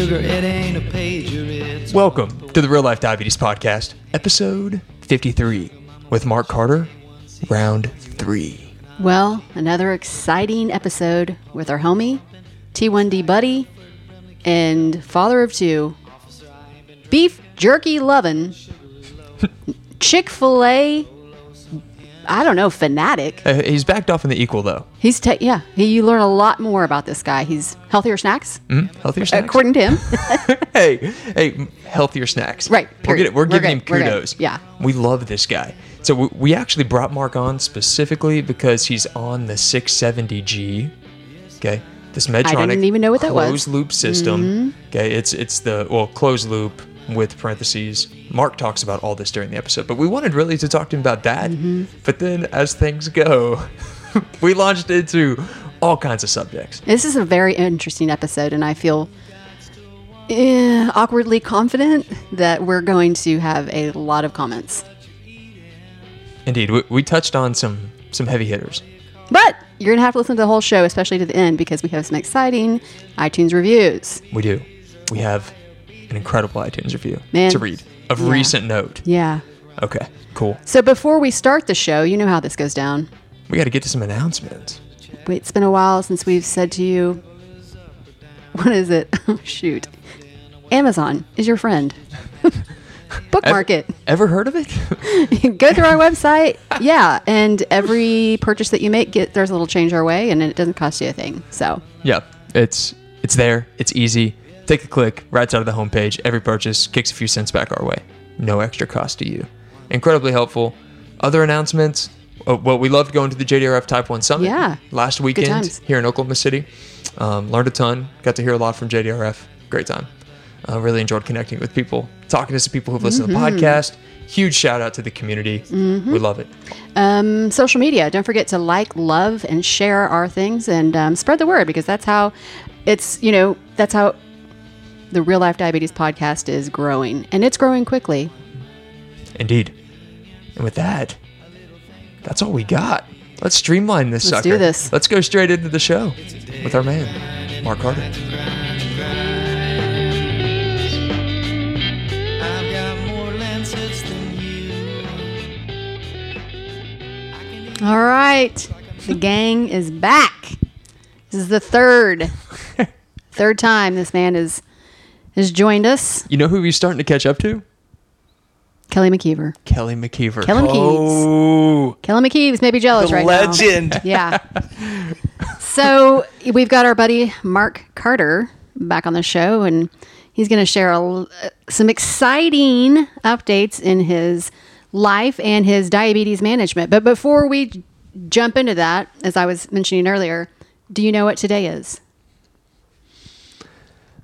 Sugar, it ain't a pager, it's Welcome to the Real Life Diabetes Podcast, episode 53, with Mark Carter, round three. Well, another exciting episode with our homie, T1D Buddy, and father of two, beef jerky loving, Chick fil A, I don't know, fanatic. Uh, he's backed off in the equal, though. He's, ta- yeah, he, you learn a lot more about this guy. He's healthier snacks, Mm, healthier snacks. according to him. hey, hey, healthier snacks. Right, We're, period. giving- we're We're giving him good, we're good. kudos. Yeah. We love this guy. So we, we actually brought Mark on specifically because he's on the 670G. Okay. This Medtronic didn't even know what that was. Mm-hmm. closed loop system. Okay. It's it's the well closed loop with parentheses. Mark talks about all this during the episode, but we wanted really to talk to him about that. Mm-hmm. But then as things go, we launched into all kinds of subjects. this is a very interesting episode, and I feel eh, awkwardly confident that we're going to have a lot of comments. Indeed, we, we touched on some some heavy hitters. But you're gonna have to listen to the whole show, especially to the end, because we have some exciting iTunes reviews. We do. We have an incredible iTunes review Man. to read of Yeah. recent note. Yeah. Okay, cool. So before we start the show, you know how this goes down. We got to get to some announcements. Wait, It's been a while since we've said to you, what is it? Oh, shoot. Amazon is your friend. Bookmark it. Ever heard of it? Go through our website. Yeah, and every purchase that you make, get there's a little change our way, and it doesn't cost you a thing. So yeah, it's it's there. It's easy. Take a click right out of the homepage. Every purchase kicks a few cents back our way. No extra cost to you. Incredibly helpful. Other announcements. Oh, well, we loved going to the JDRF Type 1 Summit Yeah. last weekend here in Oklahoma City. Um, learned a ton. Got to hear a lot from JDRF. Great time. Uh, really enjoyed connecting with people, talking to some people who've listened Mm-hmm. to the podcast. Huge shout out to the community. We love it. um, social media. Don't forget to like, love, and share our things, and um, spread the word because that's how it's. You know, that's how the Real Life Diabetes Podcast is growing, and it's growing quickly. Indeed. And with that, that's all we got. Let's streamline this Let's sucker. do this. Let's go straight into the show with our man, Mark Carter. I've got more lancets than you. All right, the gang is back. This is the third, third time this man has has joined us. You know who he's starting to catch up to? Kelly McKeever. Kelly McKeever. Kelly McKeeves. Oh, Kelly McKeeves may be jealous the right legend. now. Yeah. so we've got our buddy Mark Carter back on the show, and he's going to share a l uh, some exciting updates in his life and his diabetes management. But before we jump into that, as I was mentioning earlier, do you know what today is?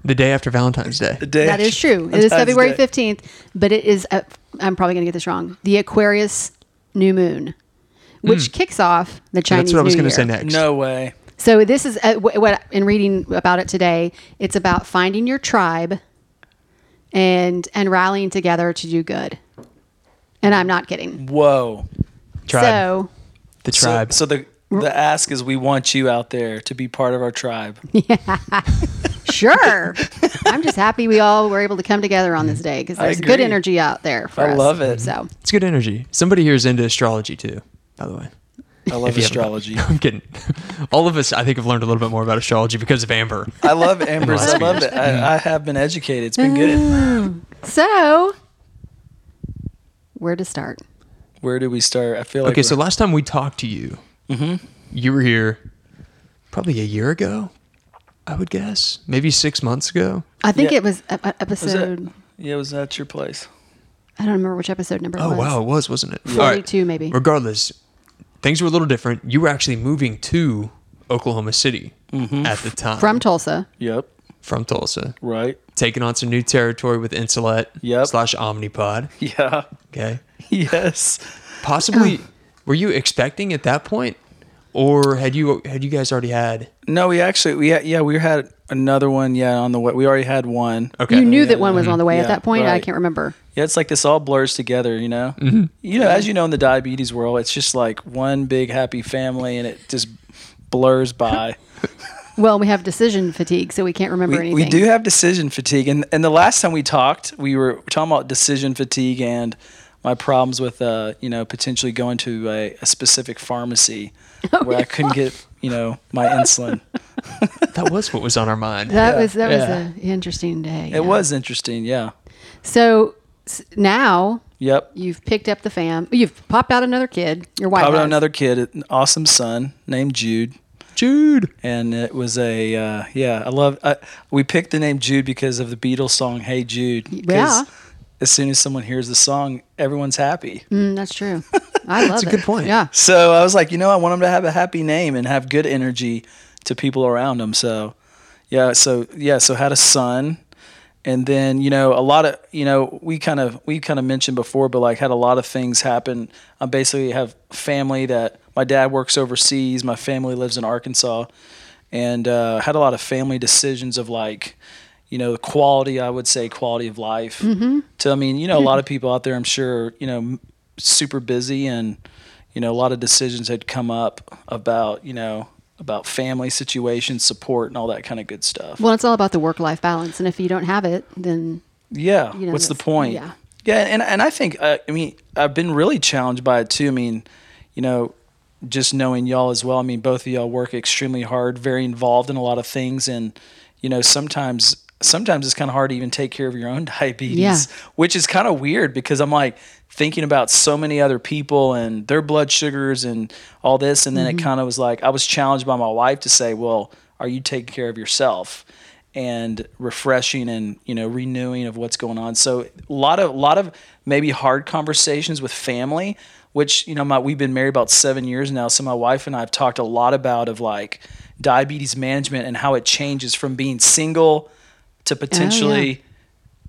The day after Valentine's Day. The day That is true. It is February 15th, but it is, uh, I'm probably going to get this wrong, the Aquarius new moon, which kicks off the Chinese Hmm. That's what I was New going to say Year. next. No way. So this is uh, wh- what in reading about it today. It's about finding your tribe and and rallying together to do good. And I'm not kidding. Whoa. Tribe. So the So- tribe. So, the the ask is, we want you out there to be part of our tribe. sure, I'm just happy we all were able to come together on this day because there's good energy out there. For I us. love it. So it's good energy. Somebody here is into astrology too, by the way. I love If you haven't- astrology. I'm kidding. All of us, I think, have learned a little bit more about astrology because of Amber. I love Amber's. I love it. I, I have been educated. It's been oh. good. so where to start? Where do we start? I feel like Okay, so we're- last time we talked to you, mm-hmm. you were here probably a year ago, I would guess. Maybe six months ago. I think Yeah. it was was that, episode. yeah, was that your place? I don't remember which episode number. it Oh, was. wow, it was, wasn't it? All right. 42 maybe. Regardless, things were a little different. You were actually moving to Oklahoma City mm-hmm. at the time From Tulsa. Yep. from Tulsa, Right. taking on some new territory with Insulet Yep. slash Omnipod. Yeah. Okay, Yes. possibly. were you expecting at that point, or had you had you guys already had No, we actually we had, yeah we had another one yeah on the way. We already had one. Okay. You knew that one was on the way at that point. I can't remember. Yeah, it's like this all blurs together, you know. Mm-hmm. You know, as you know in the diabetes world, it's just like one big happy family, and it just blurs by. Well, we have decision fatigue, so we can't remember we, anything. we do have decision fatigue, and and the last time we talked, we were talking about decision fatigue and my problems with uh you know potentially going to a, a specific pharmacy Oh, where I couldn't get you know my insulin. that was what was on our mind. That was that Yeah. was an interesting day. It yeah. was interesting, yeah. So now Yep. you've picked up the fam. You've popped out another kid. Your wife. Probably has. another kid, an awesome son named Jude. Jude. and it was a uh, yeah. I love. I, we picked the name Jude because of the Beatles song "Hey Jude." Yeah. As soon as someone hears the song, everyone's happy. Mm, that's true. I love it. a good point. Yeah. So I was like, you know, I want him to have a happy name and have good energy to people around him. So yeah, so yeah, so had a son, and then you know a lot of you know we kind of we kind of mentioned before, but like had a lot of things happen. I basically have family that my dad works overseas. My family lives in Arkansas, and uh, had a lot of family decisions of like. You know the quality, I would say, quality of life. Mm-hmm. To I mean, you know, a lot of people out there, I'm sure, you know, super busy, and you know, a lot of decisions had come up about, you know, about family situations, support, and all that kind of good stuff. Well, it's all about the work-life balance, and if you don't have it, then Yeah. You know, What's the point? yeah. Yeah. And, and I think, uh, I mean, I've been really challenged by it too. I mean, you know, just knowing y'all as well. I mean, both of y'all work extremely hard, very involved in a lot of things. And, you know, sometimes, sometimes it's kind of hard to even take care of your own diabetes, Yeah. which is kind of weird because I'm like thinking about so many other people and their blood sugars and all this. And then Mm-hmm. it kind of was like, I was challenged by my wife to say, well, are you taking care of yourself? and refreshing and you know renewing of what's going on. So a lot of a lot of maybe hard conversations with family, which you know my, we've been married about seven years now. So my wife and I have talked a lot about of like diabetes management and how it changes from being single to oh, potentially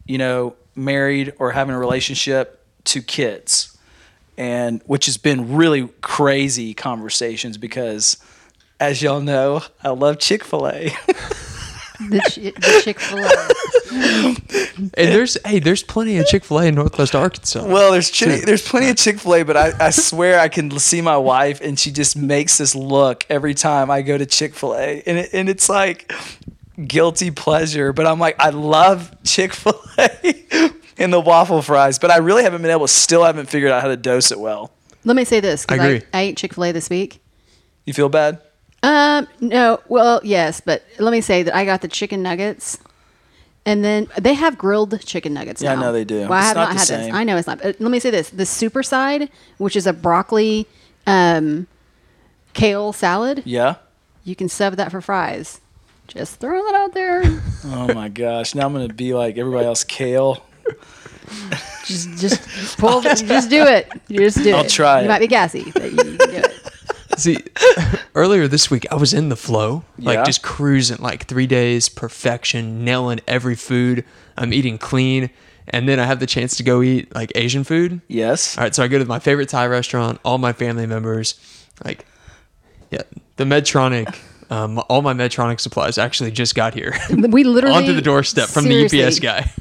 you know married or having a relationship to kids, and which has been really crazy conversations because. As y'all know, I love Chick Fil A. the, chi- the Chick Fil A. And there's hey, there's plenty of Chick Fil A in Northwest Arkansas. Well, there's chi- there's plenty of Chick Fil A, but I, I swear I can see my wife, and she just makes this look every time I go to Chick Fil A, and it, and it's like guilty pleasure. But I'm like, I love Chick Fil A and the waffle fries, but I really haven't been able, still haven't figured out how to dose it well. Let me say this. 'cause I agree. I, ate Chick Fil A this week. You feel bad? Um, no, well, yes, but let me say that I got the chicken nuggets, and then they have grilled chicken nuggets. Yeah, I now. know they do. Well, I It's have not not, the had same. this. I know it's not. But let me say this: the super side, which is a broccoli, um, kale salad, Yeah. you can sub that for fries. Just throwing that out there. Oh my gosh! Now I'm gonna be like everybody else. Kale. just, just pull. just do it. You just do it. I'll try You it. might be gassy, but you, you can do it. See, earlier this week I was in the flow, like Yeah? just cruising, like three days, perfection, nailing every food. I'm eating clean, and then I have the chance to go eat like Asian food. Yes. All right, so I go to my favorite Thai restaurant. All my family members, like, yeah, the Medtronic. Um, all my Medtronic supplies actually just got here We literally onto the doorstep from the UPS guy.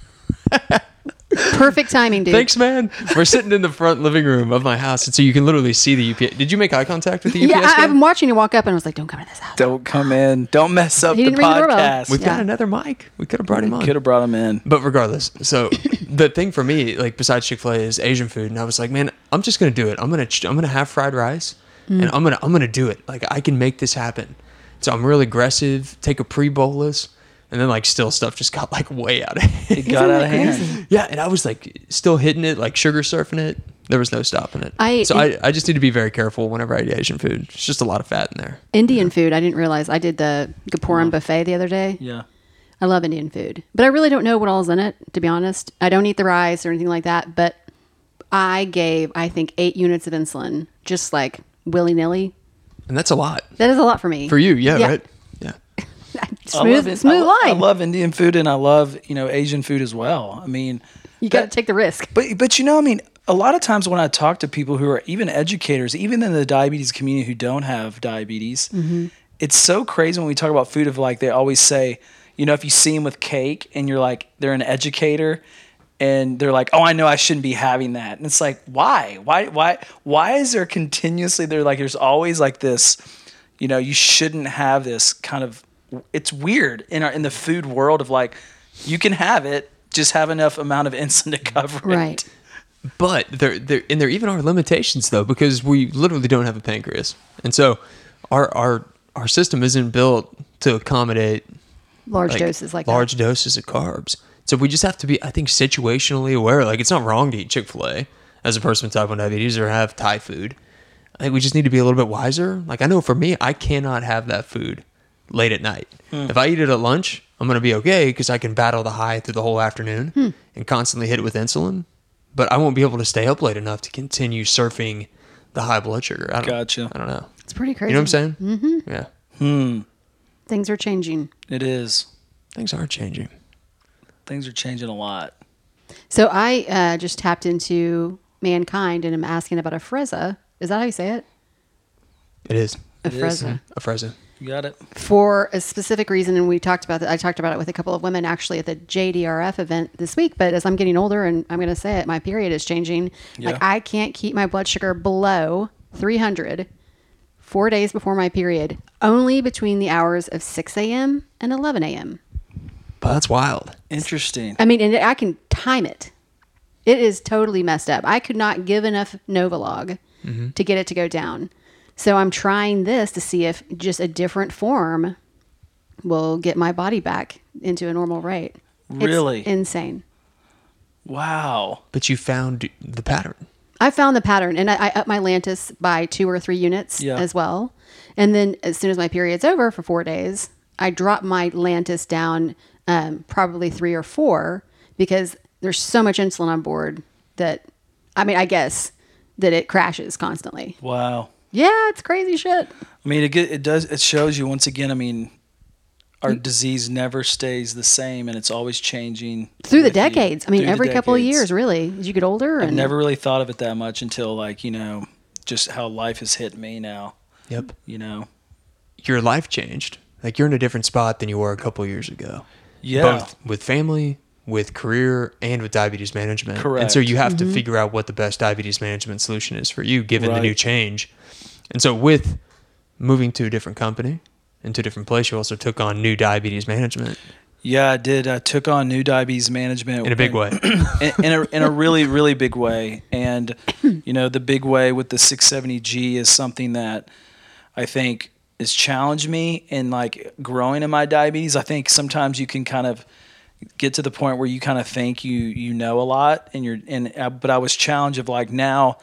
Perfect timing, dude. Thanks, man. We're sitting in the front living room of my house, and so you can literally see the UPS. Did you make eye contact with the UPS Yeah. I, I've been watching you walk up, and I was like, "Don't come in this house." Don't come in. Don't mess up He the didn't the podcast. We've Yeah. got another mic. We could have brought him on. We could have brought him in. But regardless, so the thing for me, like besides Chick Fil A, is Asian food, and I was like, man, I'm just gonna do it. I'm gonna I'm gonna have fried rice, Mm. and I'm gonna I'm gonna do it. Like I can make this happen. So I'm real aggressive. Take a pre bolus, and then like still stuff just got like way out of hand. It got out that of hand. yeah, and I was like still hitting it, like sugar surfing it. There was no stopping it. I- so I, I just need to be very careful whenever I eat Asian food. It's just a lot of fat in there. Indian food. I didn't realize I did the Gopuram buffet the other day. Yeah. I love Indian food, but I really don't know what all's in it. To be honest, I don't eat the rice or anything like that. But I gave, I think, eight units of insulin, just like willy nilly. And that's a lot That is a lot for me. for you. Yeah, Yeah. right. Yeah. I Smooth, love it. smooth I, lo- I love Indian food and I love you know Asian food as well. I mean, you got to take the risk. but but you know, I mean, a lot of times when I talk to people who are even educators, even in the diabetes community who don't have diabetes, Mm-hmm. it's so crazy when we talk about food of like they always say, you know, if you see them with cake and you're like they're an educator and they're like, "Oh, I know I shouldn't be having that." And it's like, "Why? Why why why is there continuously there like there's always like this, you know, you shouldn't have this kind of it's weird in our in the food world of like you can have it, just have enough amount of insulin to cover it. Right. But there, there, and there even are limitations though, because we literally don't have a pancreas, and so our our our system isn't built to accommodate Large like, doses like large that. doses of carbs. So we just have to be, I think, situationally aware. Like it's not wrong to eat Chick Fil A as a person with type one diabetes or have Thai food. I think we just need to be a little bit wiser. Like I know for me, I cannot have that food late at night. Hmm. If I eat it at lunch, I'm gonna be okay because I can battle the high through the whole afternoon hmm. and constantly hit it with insulin. But I won't be able to stay up late enough to continue surfing the high blood sugar. I don't, Gotcha. I don't know. It's pretty crazy. You know what I'm saying? Mm-hmm. Yeah. Hmm. Things are changing. It is. Things are changing. Things are changing a lot. So I uh, just tapped into MannKind and I'm asking about Afrezza. Is that how you say it? It is A It is. Freza. Afrezza. You got it. For a specific reason, and we talked about that. I talked about it with a couple of women actually at the JDRF event this week. But as I'm getting older, and I'm going to say it, my period is changing. Yeah. Like I can't keep my blood sugar below 300 four days before my period, only between the hours of 6 a.m. and 11 a.m. But that's wild. Interesting. I mean, and I can time it. It is totally messed up. I could not give enough Novolog mm-hmm. to get it to go down. So I'm trying this to see if just a different form will get my body back into a normal rate. It's Really? insane. Wow. But you found the pattern. I found the pattern, and I, I up my Lantus by two or three units Yeah. as well. And then as soon as my period's over for four days, I drop my Lantus down um, probably three or four because there's so much insulin on board that, I mean, I guess that it crashes constantly. Wow. Yeah, it's crazy shit. I mean, it get, it does. It shows you once again. I mean, our disease never stays the same, and it's always changing Through the with you. decades. I mean, every couple of years, really, as you get older. I've never really thought of it that much until like you know, just how life has hit me now. Yep. You know. Your life changed. Like you're in a different spot than you were a couple years ago. Yeah. Both with family, with career, and with diabetes management. Correct. And so you have to mm-hmm. figure out what the best diabetes management solution is for you given the new change. And so with moving to a different company and to a different place, you also took on new diabetes management Yeah, I did. I took on new diabetes management in a big and- way. in, in a in a really really big way. And you know, the big way with the 670G is something that I think has challenged me in like growing in my diabetes. I think sometimes you can kind of get to the point where you kind of think you you know a lot, and you're and uh, but I was challenged of like now.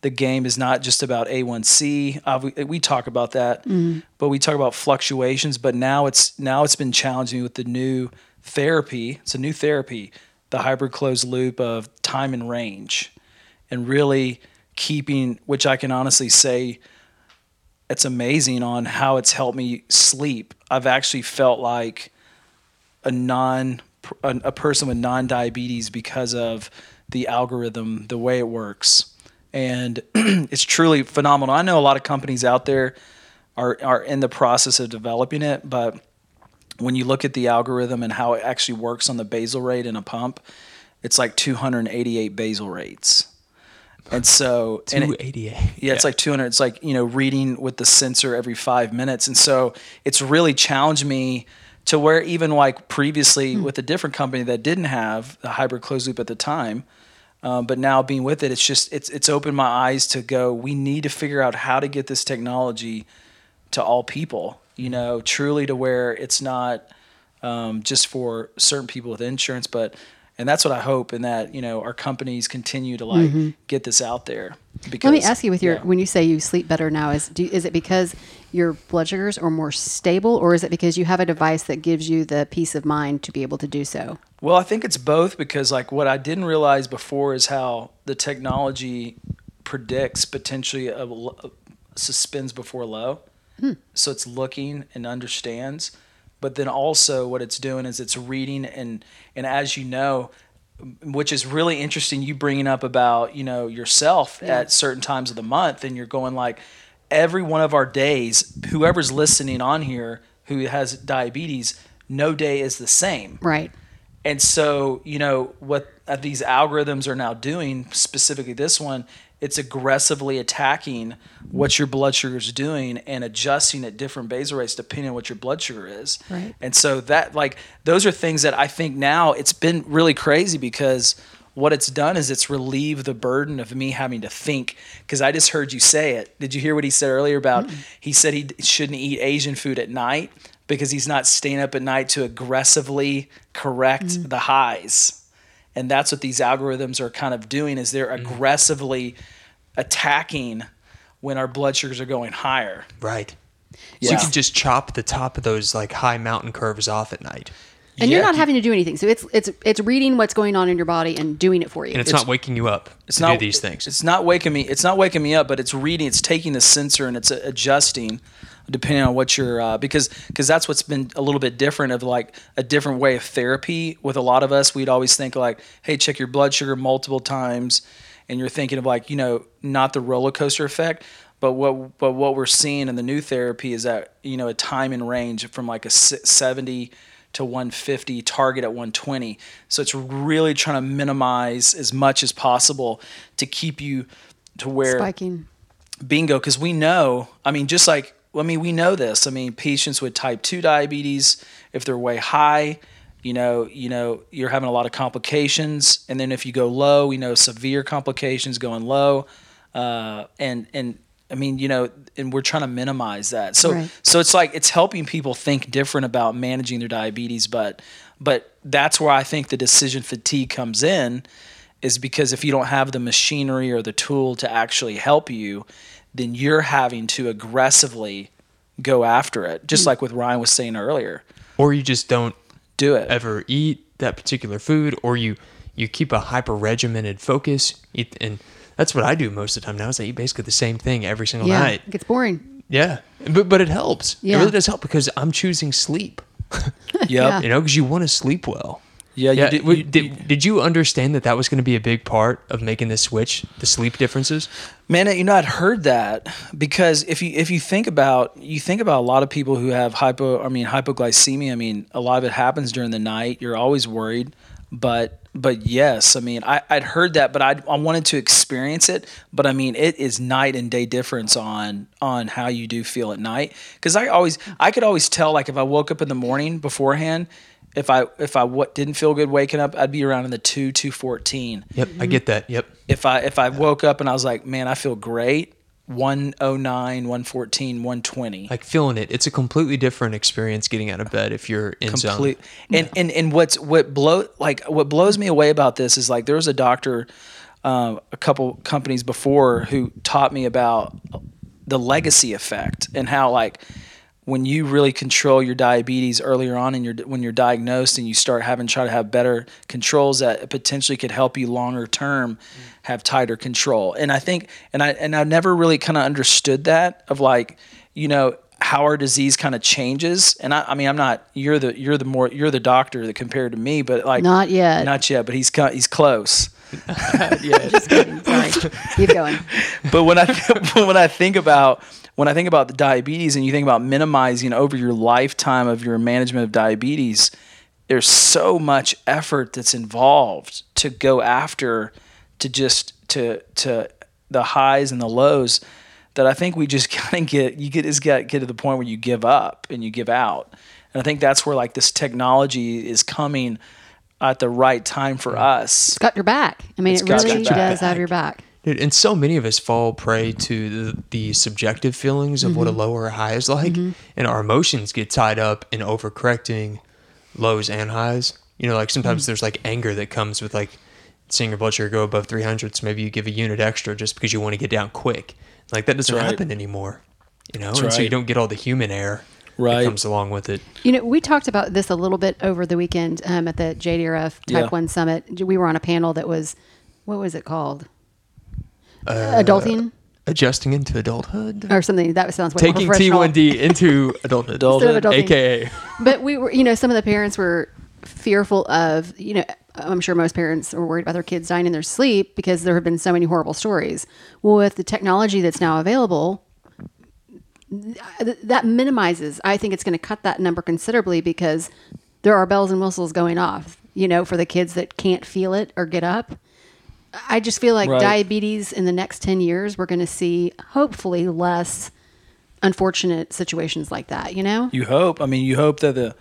The game is not just about A1C. Uh, we, we talk about that, but we talk about fluctuations. But now it's now it's been challenging me with the new therapy. It's a new therapy, the hybrid closed loop of time and range, and really keeping, which I can honestly say, it's amazing on how it's helped me sleep. I've actually felt like a non a, person with non diabetes because of the algorithm, the way it works, and it's truly phenomenal. I know a lot of companies out there are are in the process of developing it, but when you look at the algorithm and how it actually works on the basal rate in a pump, it's like 288 basal rates. And so, and it- 288. yeah, it's like 200. It's like, you know, reading with the sensor every five minutes. And so it's really challenged me to where even like previously with a different company that didn't have the hybrid closed loop at the time, um, but now being with it, it's just, it's, it's opened my eyes to go, we need to figure out how to get this technology to all people, you know, truly to where it's not um, just for certain people with insurance, but and that's what I hope, and that you know our companies continue to like mm-hmm. get this out there. Because Let me ask you with your yeah. when you say you sleep better now is do, is it because your blood sugars are more stable or is it because you have a device that gives you the peace of mind to be able to do so? Well, I think it's both because like what I didn't realize before is how the technology predicts potentially a, l- suspends before low. Hmm. So it's looking and understands, but then also what it's doing is it's reading and and as you know, which is really interesting. You bringing up about you know yourself at certain times of the month, and you're going like, every one of our days, whoever's listening on here who has diabetes, no day is the same. Right. And so, you know, what these algorithms are now doing, specifically this one, it's aggressively attacking what your blood sugar is doing and adjusting at different basal rates depending on what your blood sugar is. Right. And so that like those are things that I think now it's been really crazy because what it's done is it's relieved the burden of me having to think because I just heard you say it. Did you hear what he said earlier about he said he shouldn't eat Asian food at night because he's not staying up at night to aggressively correct mm. the highs. And that's what these algorithms are kind of doing is they're aggressively attacking when our blood sugars are going higher. Right. So you can just chop the top of those like high mountain curves off at night. And you're not having to do anything. So it's it's it's reading what's going on in your body and doing it for you. And it's, not waking you up It's to not do these things. It's not waking me. It's not waking me up, but it's reading. It's taking the sensor and it's uh, adjusting, depending on what you're uh, because because that's what's been a little bit different of like a different way of therapy with a lot of us. We'd always think like, hey, check your blood sugar multiple times, and you're thinking of like you know not the roller coaster effect. But what but what we're seeing in the new therapy is that you know a time and range from like a 70 to 150 target at 120 so it's really trying to minimize as much as possible to keep you to where spiking. bingo because we know i mean just like i mean we know this. I mean patients with type 2 diabetes if they're way high you know you know you're having a lot of complications. And then if you go low we know severe complications going low. Uh, and and i mean you know and we're trying to minimize that. So Right. so it's like it's helping people think different about managing their diabetes. But but that's where i think the decision fatigue comes in is because if you don't have the machinery or the tool to actually help you then you're having to aggressively go after it just hmm. like what ryan was saying earlier or you just don't do it ever eat that particular food or you you keep a hyper regimented focus eat, and that's what I do most of the time now is I eat basically the same thing every single Yeah. night. It gets boring. Yeah. But but it helps. Yeah. It really does help because I'm choosing sleep. yep Yeah. You know, because you want to sleep well. Yeah, you did- you- did, did you understand that that was going to be a big part of making this switch, the sleep differences? Man, you know, I'd heard that because if you if you think about you think about a lot of people who have hypo, I mean hypoglycemia. I mean, a lot of it happens during the night. You're always worried, but but yes, I mean, I, I'd heard that, but I I wanted to experience it. But I mean, it is night and day difference on on how you do feel at night. Because I always I could always tell like if I woke up in the morning beforehand. If I if I what didn't feel good waking up, I'd be around in the two two fourteen Yep. I get that. Yep. if I if I woke up and I was like, man, I feel great. 109, 114, 120. Like feeling it. It's a completely different experience getting out of bed if you're in zone. Complete. And, and and what's what blow like what blows me away about this is like there was a doctor um, a couple companies before who taught me about the legacy effect and how like when you really control your diabetes earlier on in your when you're diagnosed and you start having try to have better controls that potentially could help you longer term have tighter control and i think and i and i never really kind of understood that of like you know how our disease kind of changes and I, I mean i'm not you're the you're the more you're the doctor that compared to me but like Not yet. not yet but he's he's close yeah Just kidding. Sorry. Keep going. but when I but when I think about when I think about the diabetes and you think about minimizing over your lifetime of your management of diabetes, there's so much effort that's involved to go after to just to to the highs and the lows that I think we just kind of get you get just get get to the point where you give up and you give out. And I think that's where like this technology is coming at the right time for us. It's got your back. I mean, It's it really does have your back. Dude, and so many of us fall prey to the, the subjective feelings of what a mm-hmm. low or a high is like, mm-hmm. and our emotions get tied up in overcorrecting lows and highs. You know, like sometimes mm-hmm. there's like anger that comes with like seeing your blood sugar go above 300, so maybe you give a unit extra just because you want to get down quick. Like that doesn't right. happen anymore. You know, and so you don't get all the human air Right. that comes along with it. You know, we talked about this a little bit over the weekend um, at the JDRF Type Yeah. 1 Summit. We were on a panel that was, what was it called? Uh, Adulting Adjusting into adulthood, or something. That sounds way taking. T1D into adulthood, Instead of adulting. aka But we were, you know, some of the parents were fearful of, you know, I'm sure most parents are worried about their kids dying in their sleep because there have been so many horrible stories. Well, with the technology that's now available, th- that minimizes. I think it's going to cut that number considerably because there are bells and whistles going off. You know, for the kids that can't feel it or get up. I just feel like Right. diabetes in the next ten years, we're going to see hopefully less unfortunate situations like that. You know, You hope. I mean, you hope that the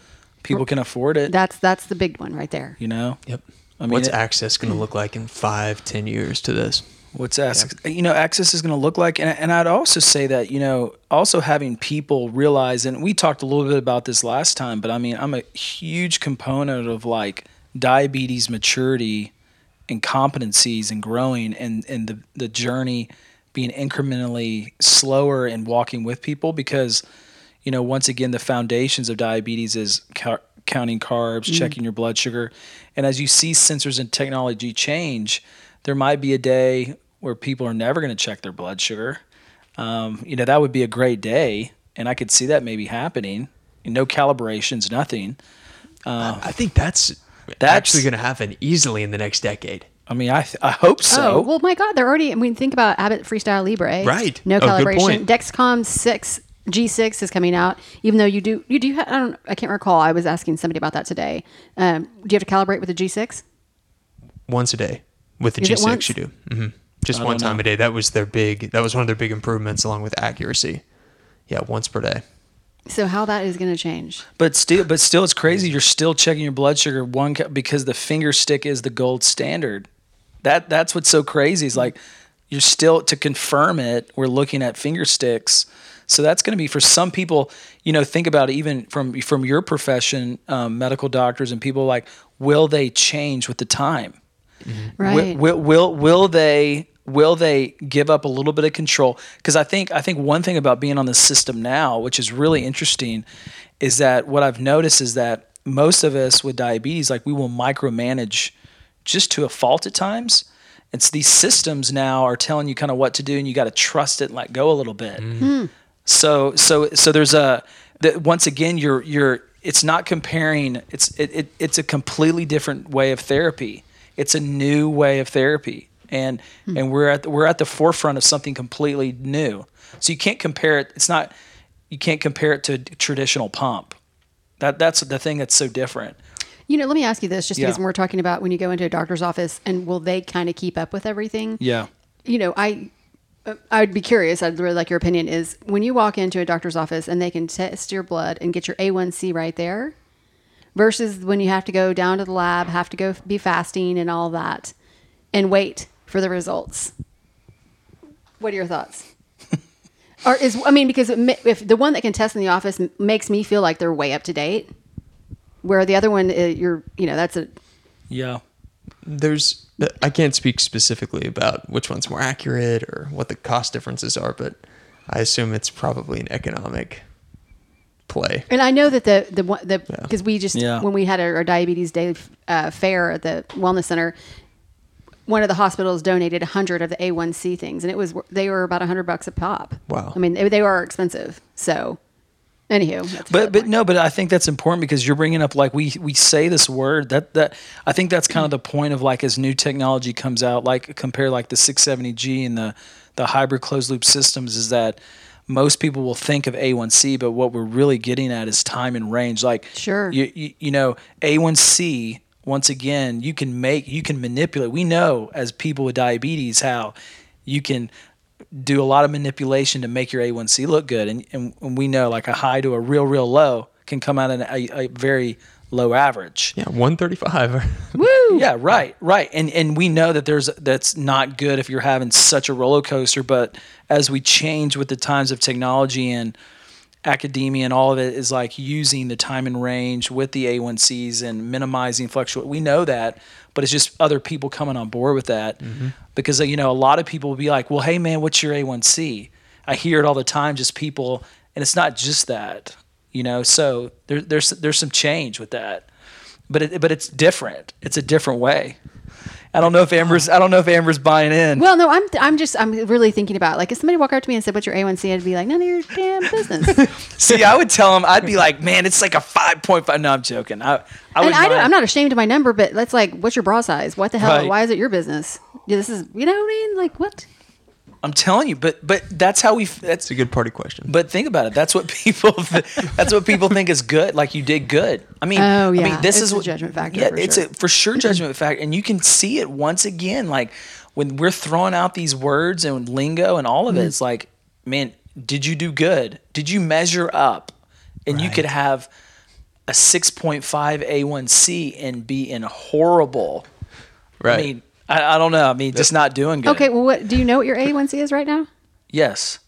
people can afford it. that's that's the big one right there. you know. Yep. I mean, What's it- access going to look like in five, ten years to this? What's access? You know, access is going to look like, and, and I'd also say that you know, also having people realize, and we talked a little bit about this last time, but I mean, I'm a huge component of like diabetes maturity and competencies and growing, and and the the journey being incrementally slower and walking with people because, you know, once again, the foundations of diabetes is ca- counting carbs, checking your blood sugar, and as you see sensors and technology change, there might be a day where people are never going to check their blood sugar. Um, you know, that would be a great day, and I could see that maybe happening. No calibrations, nothing. I think that's, That's- actually going to happen easily in the next decade. I mean, I I hope so. Oh well, my God, they're already. I mean, think about Abbott Freestyle Libre. Right. No Oh, good calibration. point. Dexcom six G6 is coming out. Even though you do, you do. Ha- I don't. I can't recall. I was asking somebody about that today. Um, do you have to calibrate with the G6? Once a day with the Is G6, you do. hmm Just I one time know. a day. That was their big. That was one of their big improvements, along with accuracy. Yeah, once per day. So how that is going to change? But still, but still, it's crazy. You're still checking your blood sugar one ca- because the finger stick is the gold standard. That that's what's so crazy. Is like you're still to confirm it. We're looking at finger sticks. So that's going to be for some people. You know, think about it. Even from from your profession, um, medical doctors and people like, will they change with the time? Right. Will, will, will will they will they give up a little bit of control? Because I think I think one thing about being on the system now, which is really interesting, is that what I've noticed is that most of us with diabetes, like we will micromanage just to a fault at times. It's these systems now are telling you kind of what to do, and you got to trust it and let go a little bit. Mm. Hmm. So so so there's a that once again you're you're it's not comparing it's it, it it's a completely different way of therapy. It's a new way of therapy. And hmm. and we're at the, we're at the forefront of something completely new. So you can't compare it it's not you can't compare it to a traditional pump. That that's the thing that's so different. You know, let me ask you this, just because we're talking about when you go into a doctor's office, and will they kind of keep up with everything? Yeah. you know, I I'd be curious. I'd really like your opinion. Is when you walk into a doctor's office and they can test your blood and get your A1C right there, versus when you have to go down to the lab, have to go be fasting and all that, and wait for the results. What are your thoughts? or is I mean, because it, if the one that can test in the office makes me feel like they're way up to date, where the other one, uh, you're, you know, that's a Yeah. There's. I can't speak specifically about which one's more accurate or what the cost differences are, but I assume it's probably an economic play. And I know that the the one the because we just Yeah. when we had our, our diabetes day uh, fair at the wellness center, one of the hospitals donated hundred of the A1C things, and it was they were about hundred bucks a pop. Wow. I mean they, they are expensive. So, anywho, but but point. no, but I think that's important because you're bringing up like we we say this word that that I think that's kind of the point of like as new technology comes out, like compare like the 670G and the the hybrid closed loop systems, is that most people will think of A1C, but what we're really getting at is time and range. Like Sure. you you, you know A1C. Once again, you can make you can manipulate. We know as people with diabetes how you can do a lot of manipulation to make your A1C look good. And, and, and we know like a high to a real, real low can come out in a, a very low average. Yeah, 135. Woo! Yeah, right, right. And and we know that there's that's not good if you're having such a roller coaster. But as we change with the times of technology and academia and all of it is like using the time and range with the A1Cs and minimizing fluctuation. We know that, but it's just other people coming on board with that mm-hmm. because you know a lot of people will be like, "Well, hey man, what's your A1C?" I hear it all the time, just people, and it's not just that, you know. So there, there's there's some change with that, but it, but it's different. It's a different way. I don't know if Amber's I don't know if Amber's buying in. Well, no, I'm I'm just I'm really thinking about like if somebody walked up to me and said, "What's your A1C?" I'd be like, "None of your damn business." See, I would tell him, I'd be like, man, it's like a 5.5. No, I'm joking. I. I, and I I'm not ashamed of my number, but that's like, what's your bra size? What the hell? Right. Why is it your business? This is, you know what I mean? Like what? I'm telling you, but but that's how we. That's It's a good party question. But think about it. That's what people. that's what people think is good. Like you did good. I mean. Oh, I mean, this It's is a what judgment factor Yeah, for it's sure. a for sure judgment factor, and you can see it once again. Like when we're throwing out these words and lingo and all of it. Mm-hmm. It's like, man, did you do good? Did you measure up? And you could have a 6.5 A1C and be in horrible. right. I mean, I, I don't know. I mean, just not doing good. Okay, well, what do you know what your A1C is right now? Yes.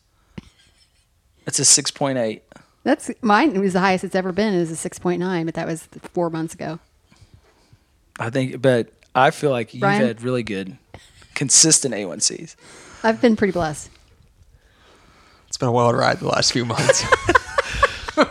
It's a 6.8. That's mine. It was the highest it's ever been. Is a six point nine, but that was four months ago. I think, but I feel like you've Brian? had really good, consistent A1Cs. I've been pretty blessed. it's been a wild ride the last few months.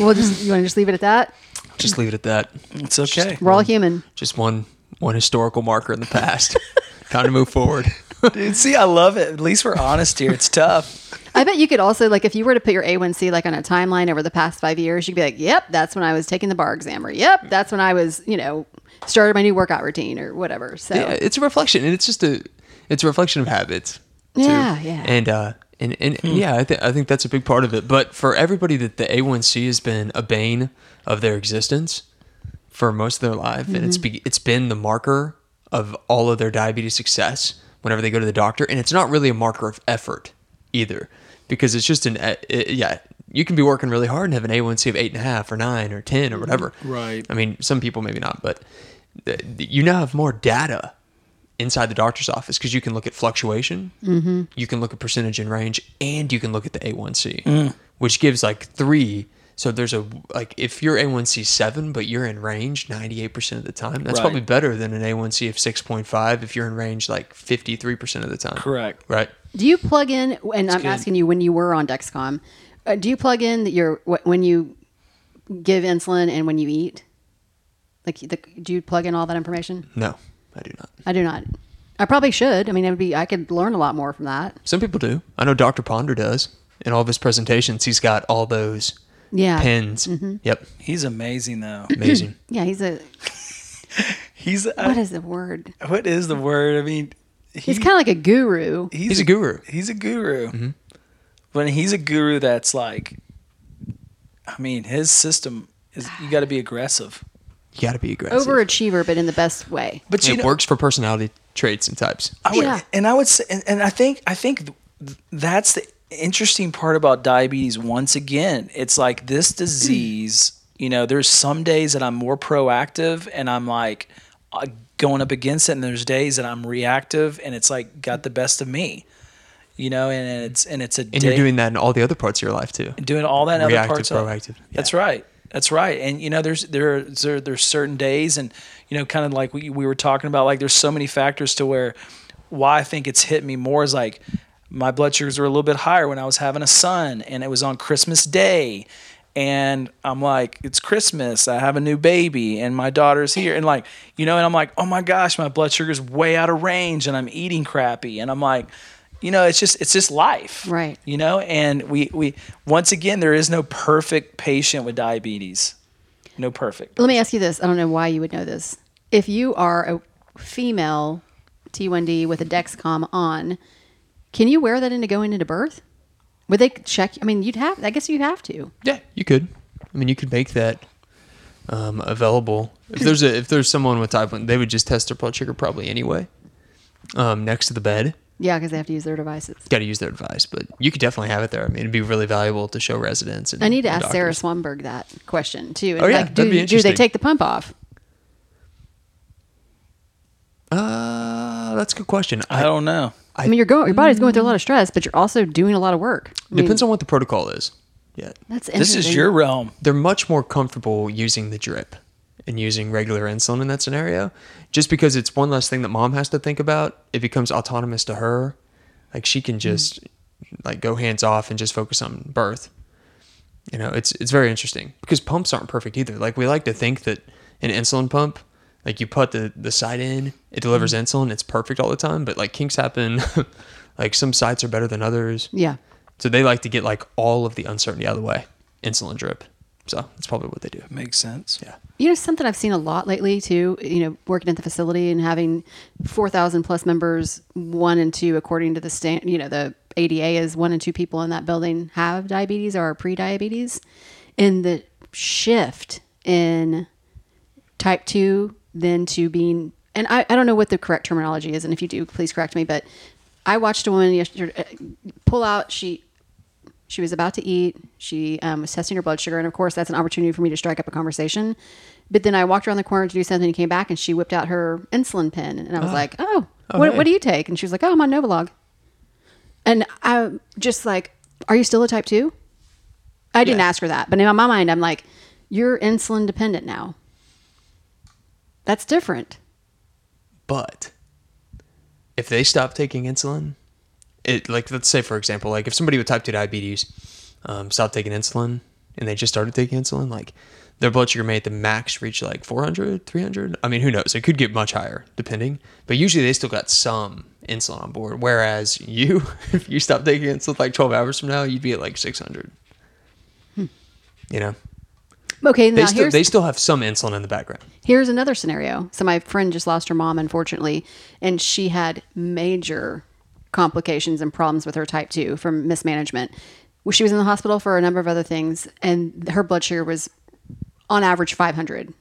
We'll just you want to just leave it at that. Just leave it at that. It's okay. We're all human. Just one one historical marker in the past. Time to move forward. Dude, see, I love it. At least we're honest here. It's tough. I bet you could also like if you were to put your A1C like on a timeline over the past five years, you'd be like, "Yep, that's when I was taking the bar exam," or "Yep, that's when I was, you know, started my new workout routine," or whatever. So Yeah, it's a reflection, and it's just a it's a reflection of habits. too. Yeah, yeah. And uh, and and yeah, I think I think that's a big part of it. But for everybody that the A1C has been a bane of their existence for most of their life, and it's mm-hmm. be, it's been the marker of all of their diabetes success whenever they go to the doctor, and it's not really a marker of effort either, because it's just an it, yeah. You can be working really hard and have an A1C of eight and a half or nine or ten or whatever. Mm-hmm. Right. I mean, some people maybe not, but th- you now have more data inside the doctor's office because you can look at fluctuation, mm-hmm. you can look at percentage in range, and you can look at the A1C, mm. which gives like three. So there's a like if you're A1C seven, but you're in range 98% of the time, that's Right. probably better than an A1C of 6.5 if you're in range like 53% of the time. Correct. Right. Do you plug in? And I'm good. asking you when you were on Dexcom, uh, do you plug in that you're when you give insulin and when you eat? Like, the, do you plug in all that information? No, I do not. I do not. I probably should. I mean, it would be. I could learn a lot more from that. Some people do. I know Dr. Ponder does. In all of his presentations, he's got all those Yeah. pins. Yep. He's amazing, though. Amazing. Yeah, he's a. He's A, What is the word? what is the word? I mean, he, He's kind of like a guru. He's a guru. He's a guru. Mm-hmm. But he's a guru that's like, I mean, his system is you got to be aggressive. You got to be aggressive. Overachiever, but in the best way. But you it know, works for personality traits and types. I would, Yeah. and I would say, and, and I think, I think th- that's the interesting part about diabetes. Once again, it's like this disease. You know, there's some days that I'm more proactive, and I'm like uh, going up against it, and there's days that I'm reactive, and it's like got the best of me. You know, and, it's and it's a And day, you're doing that in all the other parts of your life too. doing all that in other Reactive, parts of proactive. That's right. That's right. And you know, there's there there there's certain days, and you know, kind of like we we were talking about, like there's so many factors to where why I think it's hit me more is like my blood sugars were a little bit higher when I was having a son, and it was on Christmas Day. And I'm like, it's Christmas. I have a new baby, and my daughter's here. And like, you know, and I'm like, oh my gosh, my blood sugar's way out of range, and I'm eating crappy. And I'm like, you know, it's just it's just life, Right. You know, and we we once again, there is no perfect patient with diabetes. No perfect. Let me ask you this. I don't know why you would know this. If you are a female T1D with a Dexcom on, can you wear that into going into birth? Would they check? I mean, you'd have. I guess you'd have to. Yeah, you could. I mean, you could make that um, available. If there's a if there's someone with type one, they would just test their blood sugar probably anyway. Um, next to the bed, Yeah, because they have to use their devices. got to use their device, but you could definitely have it there. I mean, it'd be really valuable to show residents. And, I need to and ask Sarah doctors. Swanberg that question too. Oh, yeah, like, that'd do, be do they take the pump off? Uh, that's a good question. I don't know. I, mean, you're going. Your body's going through a lot of mm. stress, but you're also doing a lot of work. I mean, Depends on what the protocol is. Yeah, That's This is interesting. your realm. they're much more comfortable using the drip and using regular insulin in that scenario just because it's one less thing that mom has to think about it becomes autonomous to her like she can mm. just like go hands off and just focus on birth you know it's it's very interesting because pumps aren't perfect either like we like to think that an insulin pump like you put the the site in it delivers mm-hmm. insulin it's perfect all the time but like kinks happen like some sites are better than others Yeah. so they like to get like all of the uncertainty out of the way insulin drip So that's probably what they do. Makes sense. Yeah. You know, something I've seen a lot lately too, you know, working at the facility and having 4,000 plus members, one and two, according to the stand, you know, the ADA is one and two people in that building have diabetes or are pre diabetes. And the shift in type two, then to being, and I, I don't know what the correct terminology is. And if you do, please correct me. But I watched a woman yesterday uh, pull out, she, she was about to eat. She um, was testing her blood sugar, and of course, that's an opportunity for me to strike up a conversation. But then I walked around the corner to do something and came back, and she whipped out her insulin pen, and I was like, "Oh, what, hey. what do you take?" And she was like, "Oh, I'm on Novolog." And I'm just like, "Are you still a type 2? I didn't Yeah. ask her that, but in my mind, I'm like, "You're insulin dependent now." That's different. But if they stop taking insulin, it like let's say for example, like if somebody with type two diabetes um, stopped taking insulin and they just started taking insulin, like their blood sugar may at the max reach like 400, 300. I mean, who knows? It could get much higher depending, but usually they still got some insulin on board. Whereas you, if you stop taking insulin like 12 hours from now, you'd be at like 600. You know, Okay, they now still here's they still have some insulin in the background. Here's another scenario. So my friend just lost her mom, unfortunately, and she had major complications and problems with her type two from mismanagement. Well, She was in the hospital for a number of other things, and her blood sugar was on average 500.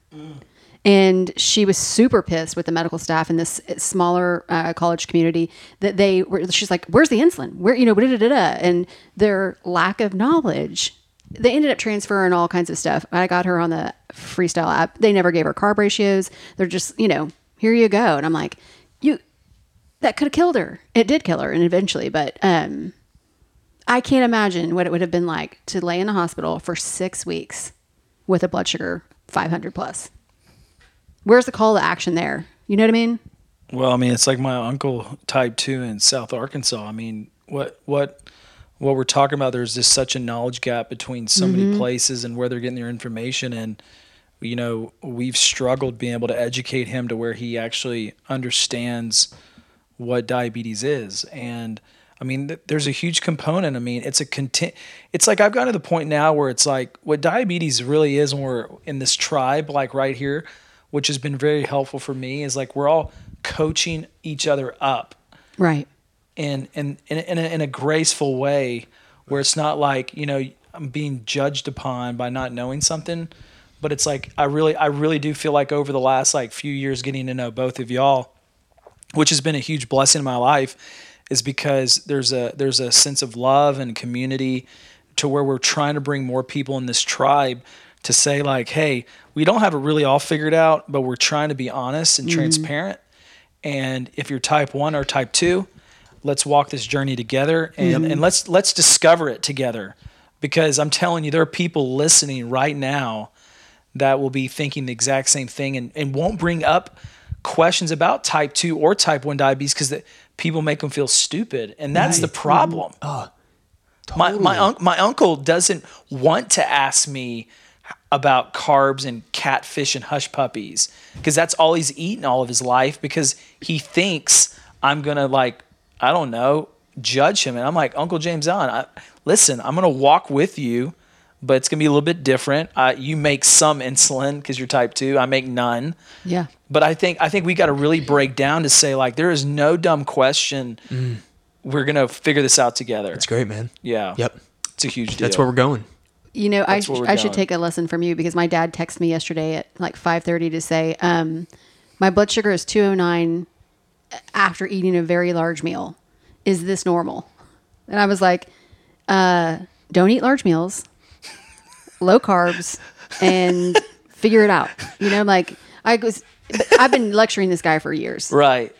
And she was super pissed with the medical staff in this smaller uh, college community that they were. She's like, "Where's the insulin? Where you know?" Da, da, da. And their lack of knowledge. They ended up transferring all kinds of stuff. I got her on the freestyle app. They never gave her carb ratios. They're just, you know, here you go. And I'm like, you, that could have killed her. It did kill her, and eventually, but um, I can't imagine what it would have been like to lay in a hospital for six weeks with a blood sugar 500 plus. Where's the call to action there? You know what I mean? Well, I mean, it's like my uncle type two in South Arkansas. I mean, what what what we're talking about? There's just such a knowledge gap between so many mm-hmm. places and where they're getting their information, and you know, we've struggled being able to educate him to where he actually understands what diabetes is. And I mean, th- there's a huge component. I mean, it's a content. It's like I've gotten to the point now where it's like what diabetes really is, when we're in this tribe, like right here, which has been very helpful for me, is like we're all coaching each other up Right. In in in, in, a, in a graceful way, where it's not like you know I'm being judged upon by not knowing something, but it's like I really I really do feel like over the last like few years getting to know both of y'all, which has been a huge blessing in my life, is because there's a there's a sense of love and community to where we're trying to bring more people in this tribe to say like, hey, we don't have it really all figured out, but we're trying to be honest and mm-hmm. transparent. And if you're type one or type two, let's walk this journey together and, mm-hmm. and let's let's discover it together. Because I'm telling you, there are people listening right now that will be thinking the exact same thing and, and won't bring up questions about type 2 or type 1 diabetes because people make them feel stupid. And that's the problem. Mm-hmm. Oh, my, my, un- my uncle doesn't want to ask me about carbs and catfish and hush puppies because that's all he's eaten all of his life because he thinks i'm gonna like i don't know judge him and i'm like uncle james on I, listen i'm gonna walk with you but it's gonna be a little bit different uh, you make some insulin because you're type 2 i make none Yeah. but I think I think we got to really break down to say like there is no dumb question. We're gonna figure this out together. It's great, man. Yeah. Yep. It's a huge deal. That's where we're going. You know, I, That's where we're I should take a lesson from you because my dad texted me yesterday at like 5:30 to say um, my blood sugar is 209 after eating a very large meal. Is this normal? And I was like, uh, don't eat large meals, low carbs, and figure it out. You know, like I was, I've been lecturing this guy for years. right.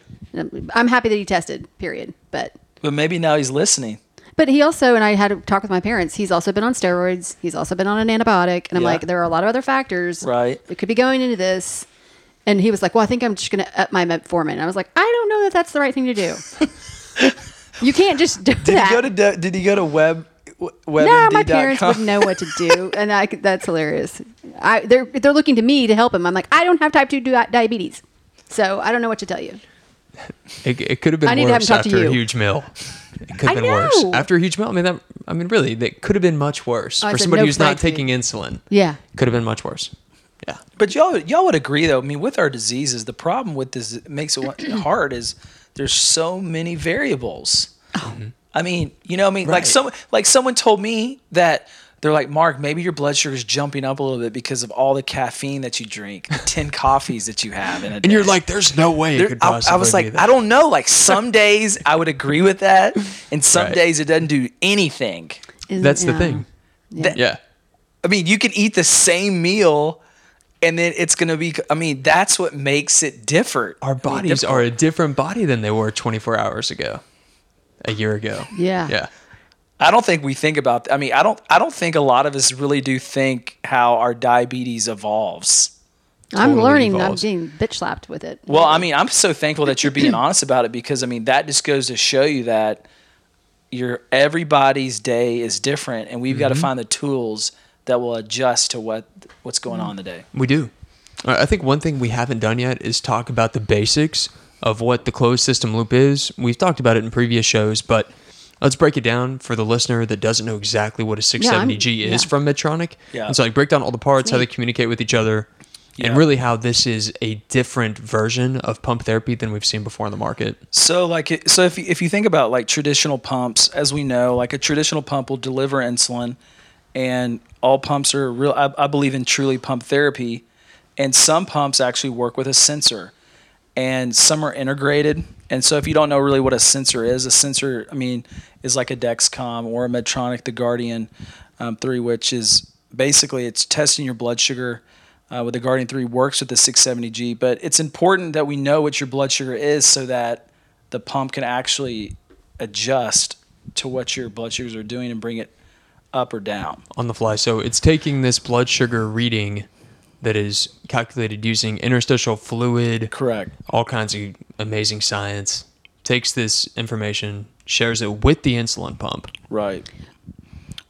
I'm happy that he tested. Period. But But maybe now he's listening. but he also, and I had to talk with my parents. He's also been on steroids. He's also been on an antibiotic, and I'm Yeah. like, there are a lot of other factors Right. It could be going into this. And he was like, "Well, I think I'm just going to up my metformin." I was like, "I don't know that that's the right thing to do. you can't just do Did that." he go to de- Did he go to web? WebMD.com? no, my parents wouldn't know what to do, and I, that's hilarious. I, they're they're looking to me to help him. I'm like, I don't have type two diabetes, so I don't know what to tell you. It, it could have been I need to have worse to after a you. huge meal. It could have I been worse know. after a huge meal. I mean, that. I mean, really, that could have been much worse Oh, for somebody no who's not taking insulin. Yeah. Could have been much worse. Yeah. But y'all, y'all would agree though. I mean, with our diseases, the problem with this it makes it hard is there's so many variables. Oh. I mean, you know, what I mean, like some, like someone told me that they're like, Mark, maybe your blood sugar is jumping up a little bit because of all the caffeine that you drink, the ten coffees that you have in a day. And you're like, there's no way it There- could I, possibly I was be like, that. I don't know. Like some days I would agree with that, and some Right. days it doesn't do anything. Isn't- That's the yeah. thing. Yeah. Yeah. I mean, you can eat the same meal, and then it's gonna be. I mean, that's what makes it different. Our I mean, bodies difficult. are a different body than they were 24 hours ago, a year ago. Yeah. Yeah. I don't think we think about. I mean, I don't. I don't think a lot of us really do think how our diabetes evolves. I'm learning. evolves. I'm being bitch slapped with it. Well, I mean, I'm so thankful that you're being honest about it because I mean that just goes to show you that your everybody's day is different, and we've got to mm-hmm. find the tools that will adjust to what what's going on mm. today. We do. I I think one thing we haven't done yet is talk about the basics of what the closed system loop is. We've talked about it in previous shows, but let's break it down for the listener that doesn't know exactly what a 670G is yeah. from Medtronic. Yeah. And so like break down all the parts, how they communicate with each other, Yeah. and really how this is a different version of pump therapy than we've seen before in the market. So like it, so if you, if you think about like traditional pumps, as we know, like a traditional pump will deliver insulin, and all pumps are real. I, I believe in truly pump therapy, and some pumps actually work with a sensor, and some are integrated. And so if you don't know really what a sensor is, a sensor, I mean, is like a Dexcom or a Medtronic, the Guardian um, Three, which is basically it's testing your blood sugar. Uh, with the Guardian 3 works with the 670G, but it's important that we know what your blood sugar is so that the pump can actually adjust to what your blood sugars are doing and bring it up or down. on the fly. So it's taking this blood sugar reading that is calculated using interstitial fluid, Correct. all kinds of amazing science, takes this information, shares it with the insulin pump, Right.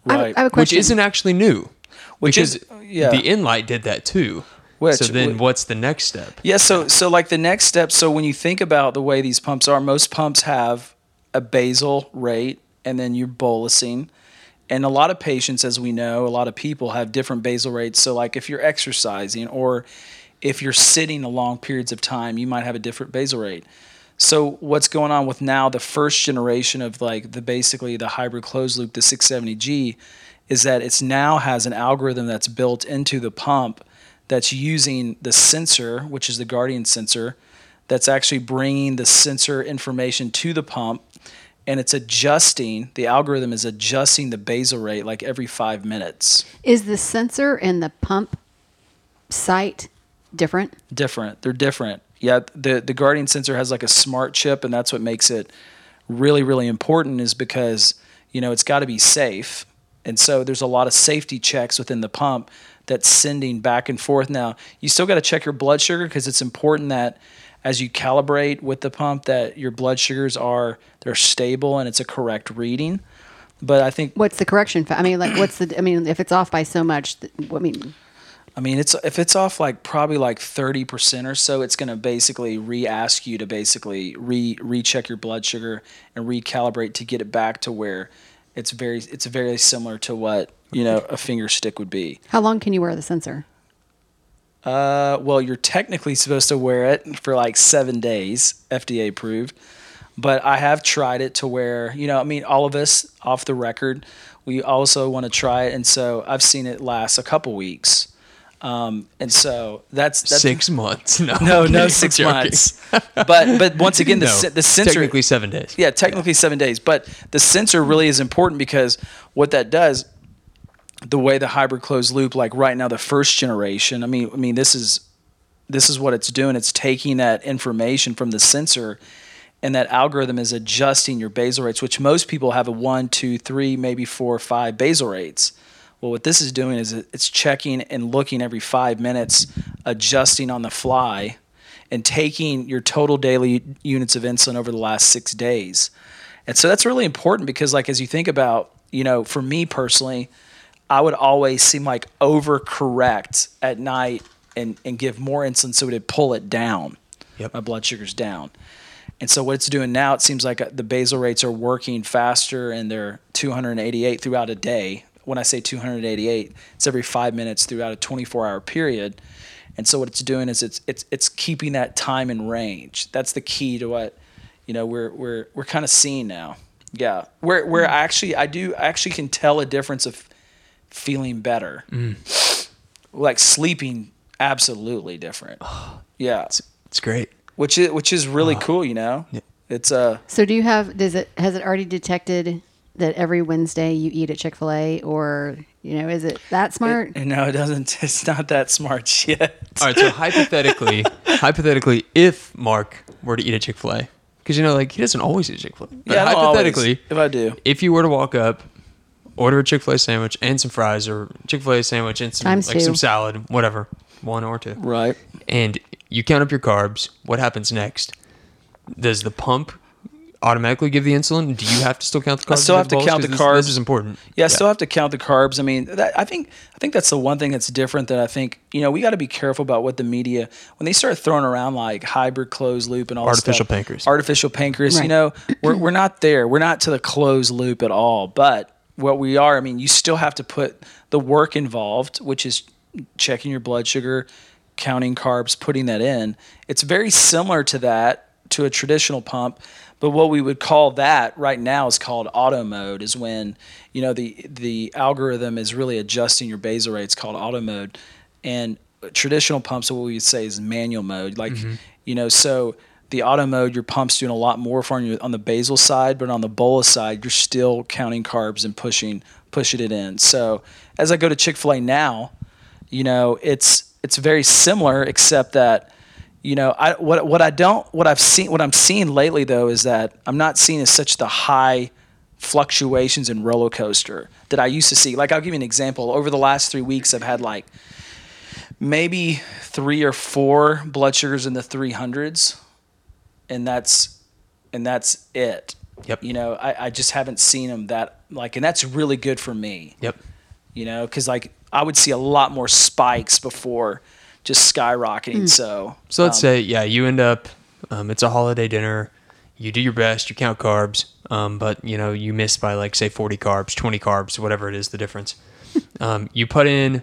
I have- Right. I have a which isn't actually new. Which is- yeah. the Enlite did that too. Which- so then wh- what's the next step? Yeah, so so like the next step, so when you think about the way these pumps are, most pumps have a basal rate and then you're bolusing. And a lot of patients, as we know, a lot of people have different basal rates. So like if you're exercising or if you're sitting a long periods of time, you might have a different basal rate. So what's going on with now the first generation of like the basically the hybrid closed loop, the 670G, is that it's now has an algorithm that's built into the pump that's using the sensor, which is the Guardian sensor, that's actually bringing the sensor information to the pump and it's adjusting the algorithm is adjusting the basal rate like every five minutes. Is the sensor and the pump site different? different. They're different. Yeah the the guardian sensor has like a smart chip and that's what makes it really really important is because you know it's got to be safe. And so there's a lot of safety checks within the pump that's sending back and forth. Now you still got to check your blood sugar because it's important that as you calibrate with the pump that your blood sugars are they're stable and it's a correct reading but i think What's the correction? fa- I mean, like, what's the? I mean, if it's off by so much, I mean, I mean, it's if it's off like probably like thirty percent or so, it's going to basically re-ask you to basically re recheck your blood sugar and recalibrate to get it back to where it's very it's very similar to what you know a finger stick would be. how long can you wear the sensor? Uh, well, you're technically supposed to wear it for like seven days, FDA approved. But I have tried it to where you know, I mean, all of us off the record, we also want to try it, and so I've seen it last a couple weeks. Um, and so that's, that's six months? No, No, no, six joking. months. But but once again, the No, the sensor technically seven days. yeah, technically seven days. But the sensor really is important because what that does, the way the hybrid closed loop, like right now, the first generation. I mean, I mean, this is this is what it's doing. It's taking that information from the sensor, and that algorithm is adjusting your basal rates, which most people have a one, two, three, maybe four, five basal rates. Well, what this is doing is it's checking and looking every five minutes, adjusting on the fly, and taking your total daily units of insulin over the last six days. And so that's really important because, like, as you think about, you know, for me personally, I would always seem like overcorrect at night and, and give more insulin so it would pull it down. Yep. My blood sugar's down. And so what it's doing now, it seems like uh, the basal rates are working faster and they're 288 throughout a day. When I say 288, it's every five minutes throughout a 24 hour period. And so what it's doing is it's it's it's keeping that time in range. That's the key to what you know we're we're we're kind of seeing now. Yeah, where where I actually I do I actually can tell a difference of feeling better. Like sleeping, absolutely different. Yeah, It's great. which is which is really cool. You know, it's uh So do you have does it has it already detected that every Wednesday you eat at Chick-fil-A or you know is it that smart? no, it doesn't. It's not that smart yet. All right, so hypothetically, hypothetically, if Mark were to eat a Chick Fil A, because you know, like he doesn't always eat Chick Fil A. Yeah, I don't always. hypothetically, if I do, if you were to walk up, order a Chick Fil A sandwich and some fries, or Chick Fil A sandwich and some Times like two. some salad, whatever, one or two, right? and you count up your carbs, what happens next? Does the pump automatically give the insulin? Do you have to still count the carbs? I still have to count the this, carbs. This is important. Yeah, I still have to count the carbs. I mean, that, I think I think that's the one thing that's different that I think you know we got to be careful about what the media when they start throwing around like hybrid closed loop and all this Artificial stuff, pancreas. artificial pancreas. You know, we're we're not there. We're not to the closed loop at all. But what we are, I mean, you still have to put the work involved, which is checking your blood sugar, counting carbs, putting that in. It's very similar to that to a traditional pump, but what we would call that right now is called auto mode is when, you know, the the algorithm is really adjusting your basal rate. It's called auto mode. And traditional pumps what we would say is manual mode. Like, mm-hmm. you know, so the auto mode, your pump's doing a lot more for you on the basal side, but on the bolus side, you're still counting carbs and pushing pushing it in. So as I go to Chick Fil A now, you know, it's it's very similar, except that you know, I what what I don't what I've seen what I'm seeing lately though is that I'm not seeing as such the high fluctuations in roller coaster that I used to see. Like I'll give you an example. Over the last three weeks, I've had like maybe three or four blood sugars in the 300s, and that's and that's it. Yep. You know, I, I just haven't seen them that like, and that's really good for me Yep. you know, because like I would see a lot more spikes before just skyrocketing. So, So let's um, say, yeah, you end up, um, it's a holiday dinner. You do your best, you count carbs, um, but you know you miss by like say 40 carbs, 20 carbs, whatever it is, the difference. Um, you put in,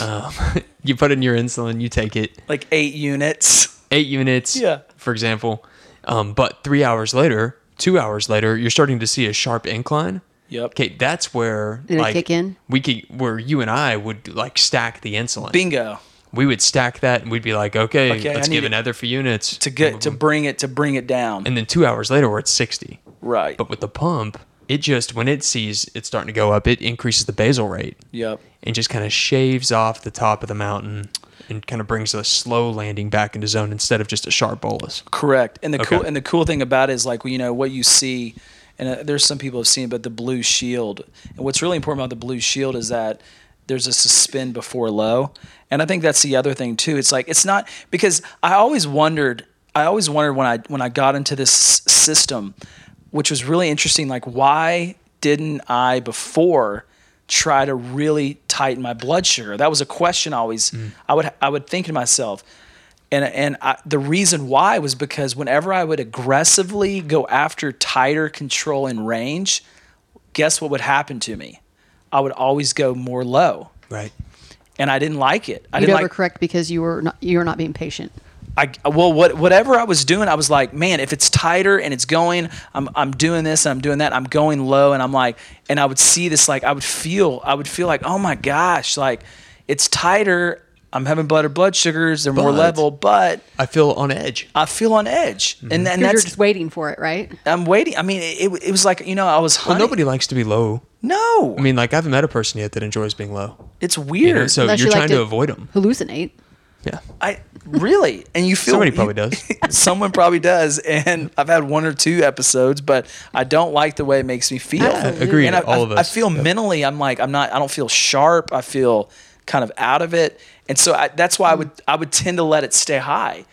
um, you put in your insulin, you take it, like eight units. eight units, Yeah. for example. Um, but three hours later, two hours later, you're starting to see a sharp incline. Yep. Okay, that's where Did like kick in? we could, where you and I would like stack the insulin. Bingo. we would stack that and we'd be like, okay, Okay, let's give it another few units To get to bring it to bring it down. and then two hours later we're at 60 right. but with the pump it just when it sees it's starting to go up it increases the basal rate Yep. and just kind of shaves off the top of the mountain and kind of brings a slow landing back into zone instead of just a sharp bolus Correct. And the Okay. cool and the cool thing about it is like you know what you see, and uh, there's some people have seen, but the blue shield. And what's really important about the blue shield is that there's a suspend before low, and I think that's the other thing too. It's like it's not because I always wondered. I always wondered when I when I got into this system, which was really interesting. Like why didn't I before? try to really tighten my blood sugar that was a question I always mm. I would I would think to myself and and I, the reason why was because whenever I would aggressively go after tighter control and range, guess what would happen to me? I would always go more low, right and I didn't like it. I You'd didn't like. overcorrect because you were not you were not being patient. I well, what whatever I was doing, I was like, man, if it's tighter and it's going, I'm I'm doing this and I'm doing that. I'm going low, and I'm like, and I would see this like I would feel I would feel like, oh my gosh, like it's tighter. I'm having better blood sugars. They're more level, but i feel on edge I feel on edge, mm-hmm. and and Because you're that's just waiting for it, right? I'm waiting. I mean, it, it, it was like you know I was well nobody likes to be low No, i mean like i haven't met a person yet that enjoys being low it's you weird. know? so Unless you're you trying like to, to- avoid them Hallucinate. Yeah I really, and you feel Somebody you- probably does. someone probably does, and I've had one or two episodes, but I don't like the way it makes me feel. Absolutely. agreed And I, all I- of us I feel mentally, I'm like, I'm not, I don't feel sharp. I feel kind of out of it, and so I, that's why I would, I would tend to let it stay high.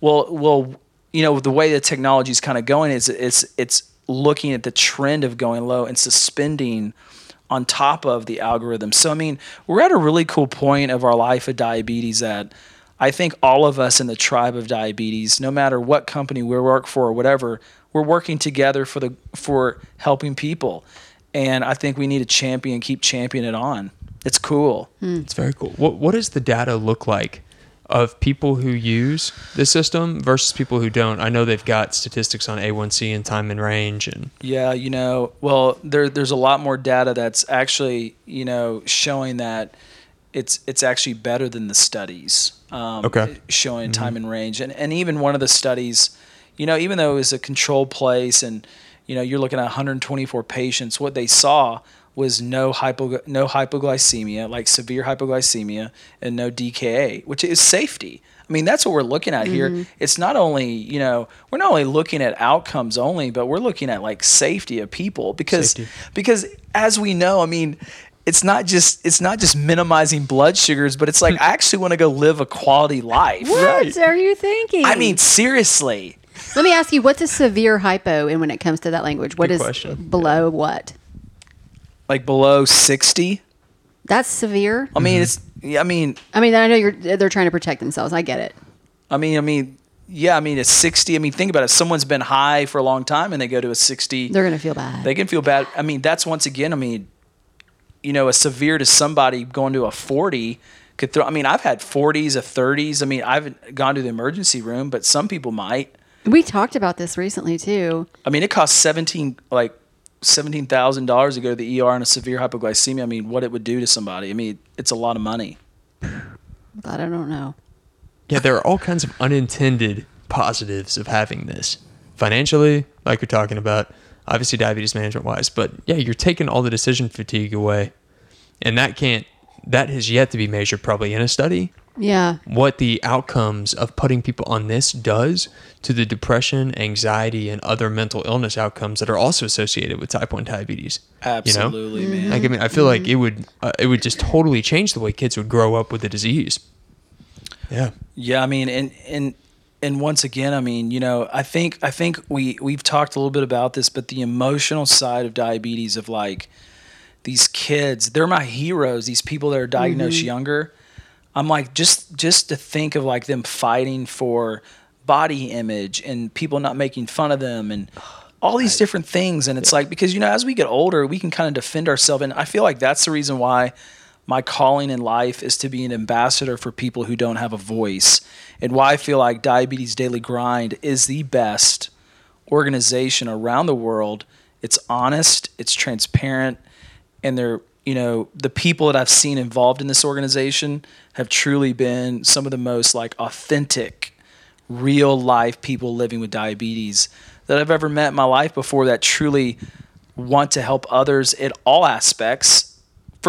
Well, well, you know, the way the technology is kind of going is, it's, it's looking at the trend of going low and suspending on top of the algorithm. So I mean, we're at a really cool point of our life of diabetes that I think all of us in the tribe of diabetes, no matter what company we work for or whatever, we're working together for the for helping people. And I think we need to champion, keep championing it on. It's cool. Hmm. It's very cool. What what does the data look like of people who use the system versus people who don't? I know they've got statistics on A1C and time and range and Yeah, you know, well, there there's a lot more data that's actually, you know, showing that it's it's actually better than the studies. Um, Okay. Showing time and range, and and even one of the studies, you know, even though it was a controlled place, and you know, you're looking at 124 patients, what they saw was no hypo no hypoglycemia, like severe hypoglycemia, and no DKA, which is safety. I mean, that's what we're looking at here. It's not only, you know, we're not only looking at outcomes only, but we're looking at like safety of people because Safety. because as we know, I mean, it's not just it's not just minimizing blood sugars, but it's like hmm. I actually want to go live a quality life. What are you thinking? I mean, seriously. let me ask you, what's a severe hypo? And when it comes to that language, what Good is question. below what? Like below 60. That's severe. I mean, mm-hmm. it's I mean, I mean, I know you're they're trying to protect themselves. I get it. I mean, I mean, yeah, I mean, it's 60. I mean, think about it. If someone's been high for a long time and they go to a 60, They're gonna feel bad. they can feel bad. I mean, that's once again, I mean, you know, a severe to somebody going to a 40 could throw. I mean, I've had 40s, a 30s. I mean, I haven't gone to the emergency room, but some people might. we talked about this recently too. I mean, it costs 17, like, seventeen thousand dollars to go to the ER on a severe hypoglycemia. I mean, what it would do to somebody. I mean, it's a lot of money. But I don't know. Yeah, there are all kinds of unintended positives of having this. Financially, like you're talking about, obviously diabetes management wise, but yeah, you're taking all the decision fatigue away. And that can't that has yet to be measured probably in a study. Yeah. What the outcomes of putting people on this does to the depression, anxiety, and other mental illness outcomes that are also associated with type 1 diabetes. You know? Absolutely, man. Like I mean, I feel like it would uh, it would just totally change the way kids would grow up with the disease. Yeah. Yeah, I mean, and and and once again, I mean, you know, I think I think we we've talked a little bit about this, but the emotional side of diabetes of like these kids, they're my heroes. These people that are diagnosed mm-hmm. younger, I'm like just just to think of like them fighting for body image and people not making fun of them and all these different things. And it's like because you know as we get older we can kind of defend ourselves. And I feel like that's the reason why my calling in life is to be an ambassador for people who don't have a voice and why I feel like Diabetes Daily Grind is the best organization around the world. It's honest, it's transparent, and they're, you know, the people that I've seen involved in this organization have truly been some of the most like authentic, real life people living with diabetes that I've ever met in my life before that truly want to help others in all aspects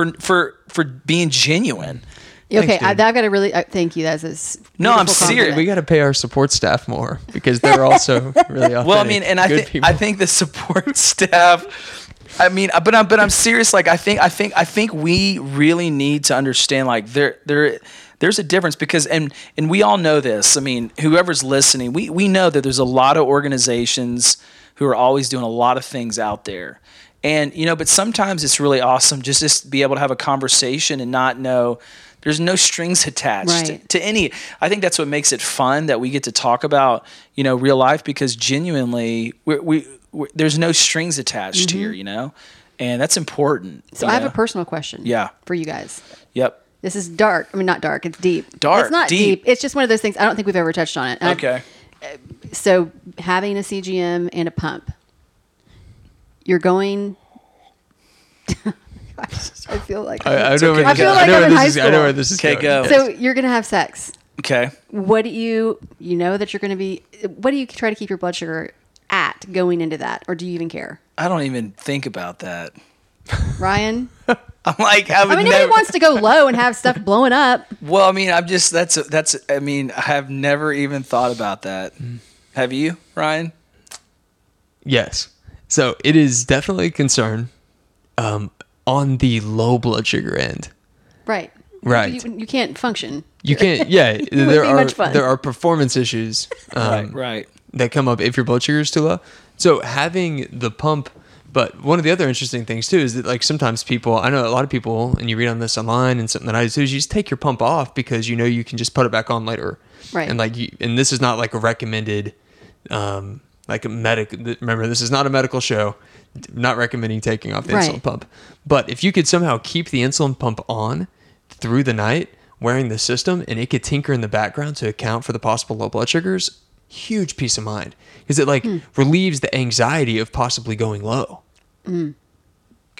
for for for being genuine. Okay, Thanks, I, I've got to really uh, thank you. That's a s- No, I'm beautiful serious. We got to pay our support staff more because they're also really authentic. Well, I mean, and I think people. I think the support staff. I mean, but I'm but I'm serious. Like I think I think I think we really need to understand like there there there's a difference because and and we all know this. I mean, whoever's listening, we we know that there's a lot of organizations who are always doing a lot of things out there. And you know, but sometimes it's really awesome just just to be able to have a conversation and not know there's no strings attached Right. to any i think that's what makes it fun that we get to talk about you know real life because genuinely we, we, we there's no strings attached here you know and that's important Mm-hmm. So I have a personal question. Yeah. For you guys. yep This is dark. I mean, not dark. It's deep. Dark, It's not deep. deep. It's just one of those things. I don't think we've ever touched on it. And okay so having a CGM and a pump, you're going. I feel like I, I know where okay. this, I feel is- like know I'm in this high is- I know where this is Okay, going. go. So you're gonna have sex. okay What do you you know that you're gonna be? What do you try to keep your blood sugar at going into that, or do you even care, i don't even think about that Ryan? i'm like i I mean, never nobody wants to go low and have stuff blowing up. well i mean i'm just that's that's i mean i have never even thought about that mm. have you ryan Yes. So it is definitely a concern um, on the low blood sugar end. Right. Right. You, you can't function. You can't. Yeah, there be are much fun. there are performance issues um, right that come up if your blood sugar is too low. So having the pump But one of the other interesting things too is that like sometimes people, I know a lot of people, and you read on this online, and something that I do is you just take your pump off because you know you can just put it back on later. Right. And like, you, and this is not like a recommended, um, like a medic. Remember, this is not a medical show. Not recommending taking off the Right. insulin pump. But if you could somehow keep the insulin pump on through the night, wearing the system, and it could tinker in the background to account for the possible low blood sugars, huge peace of mind because it like relieves the anxiety of possibly going low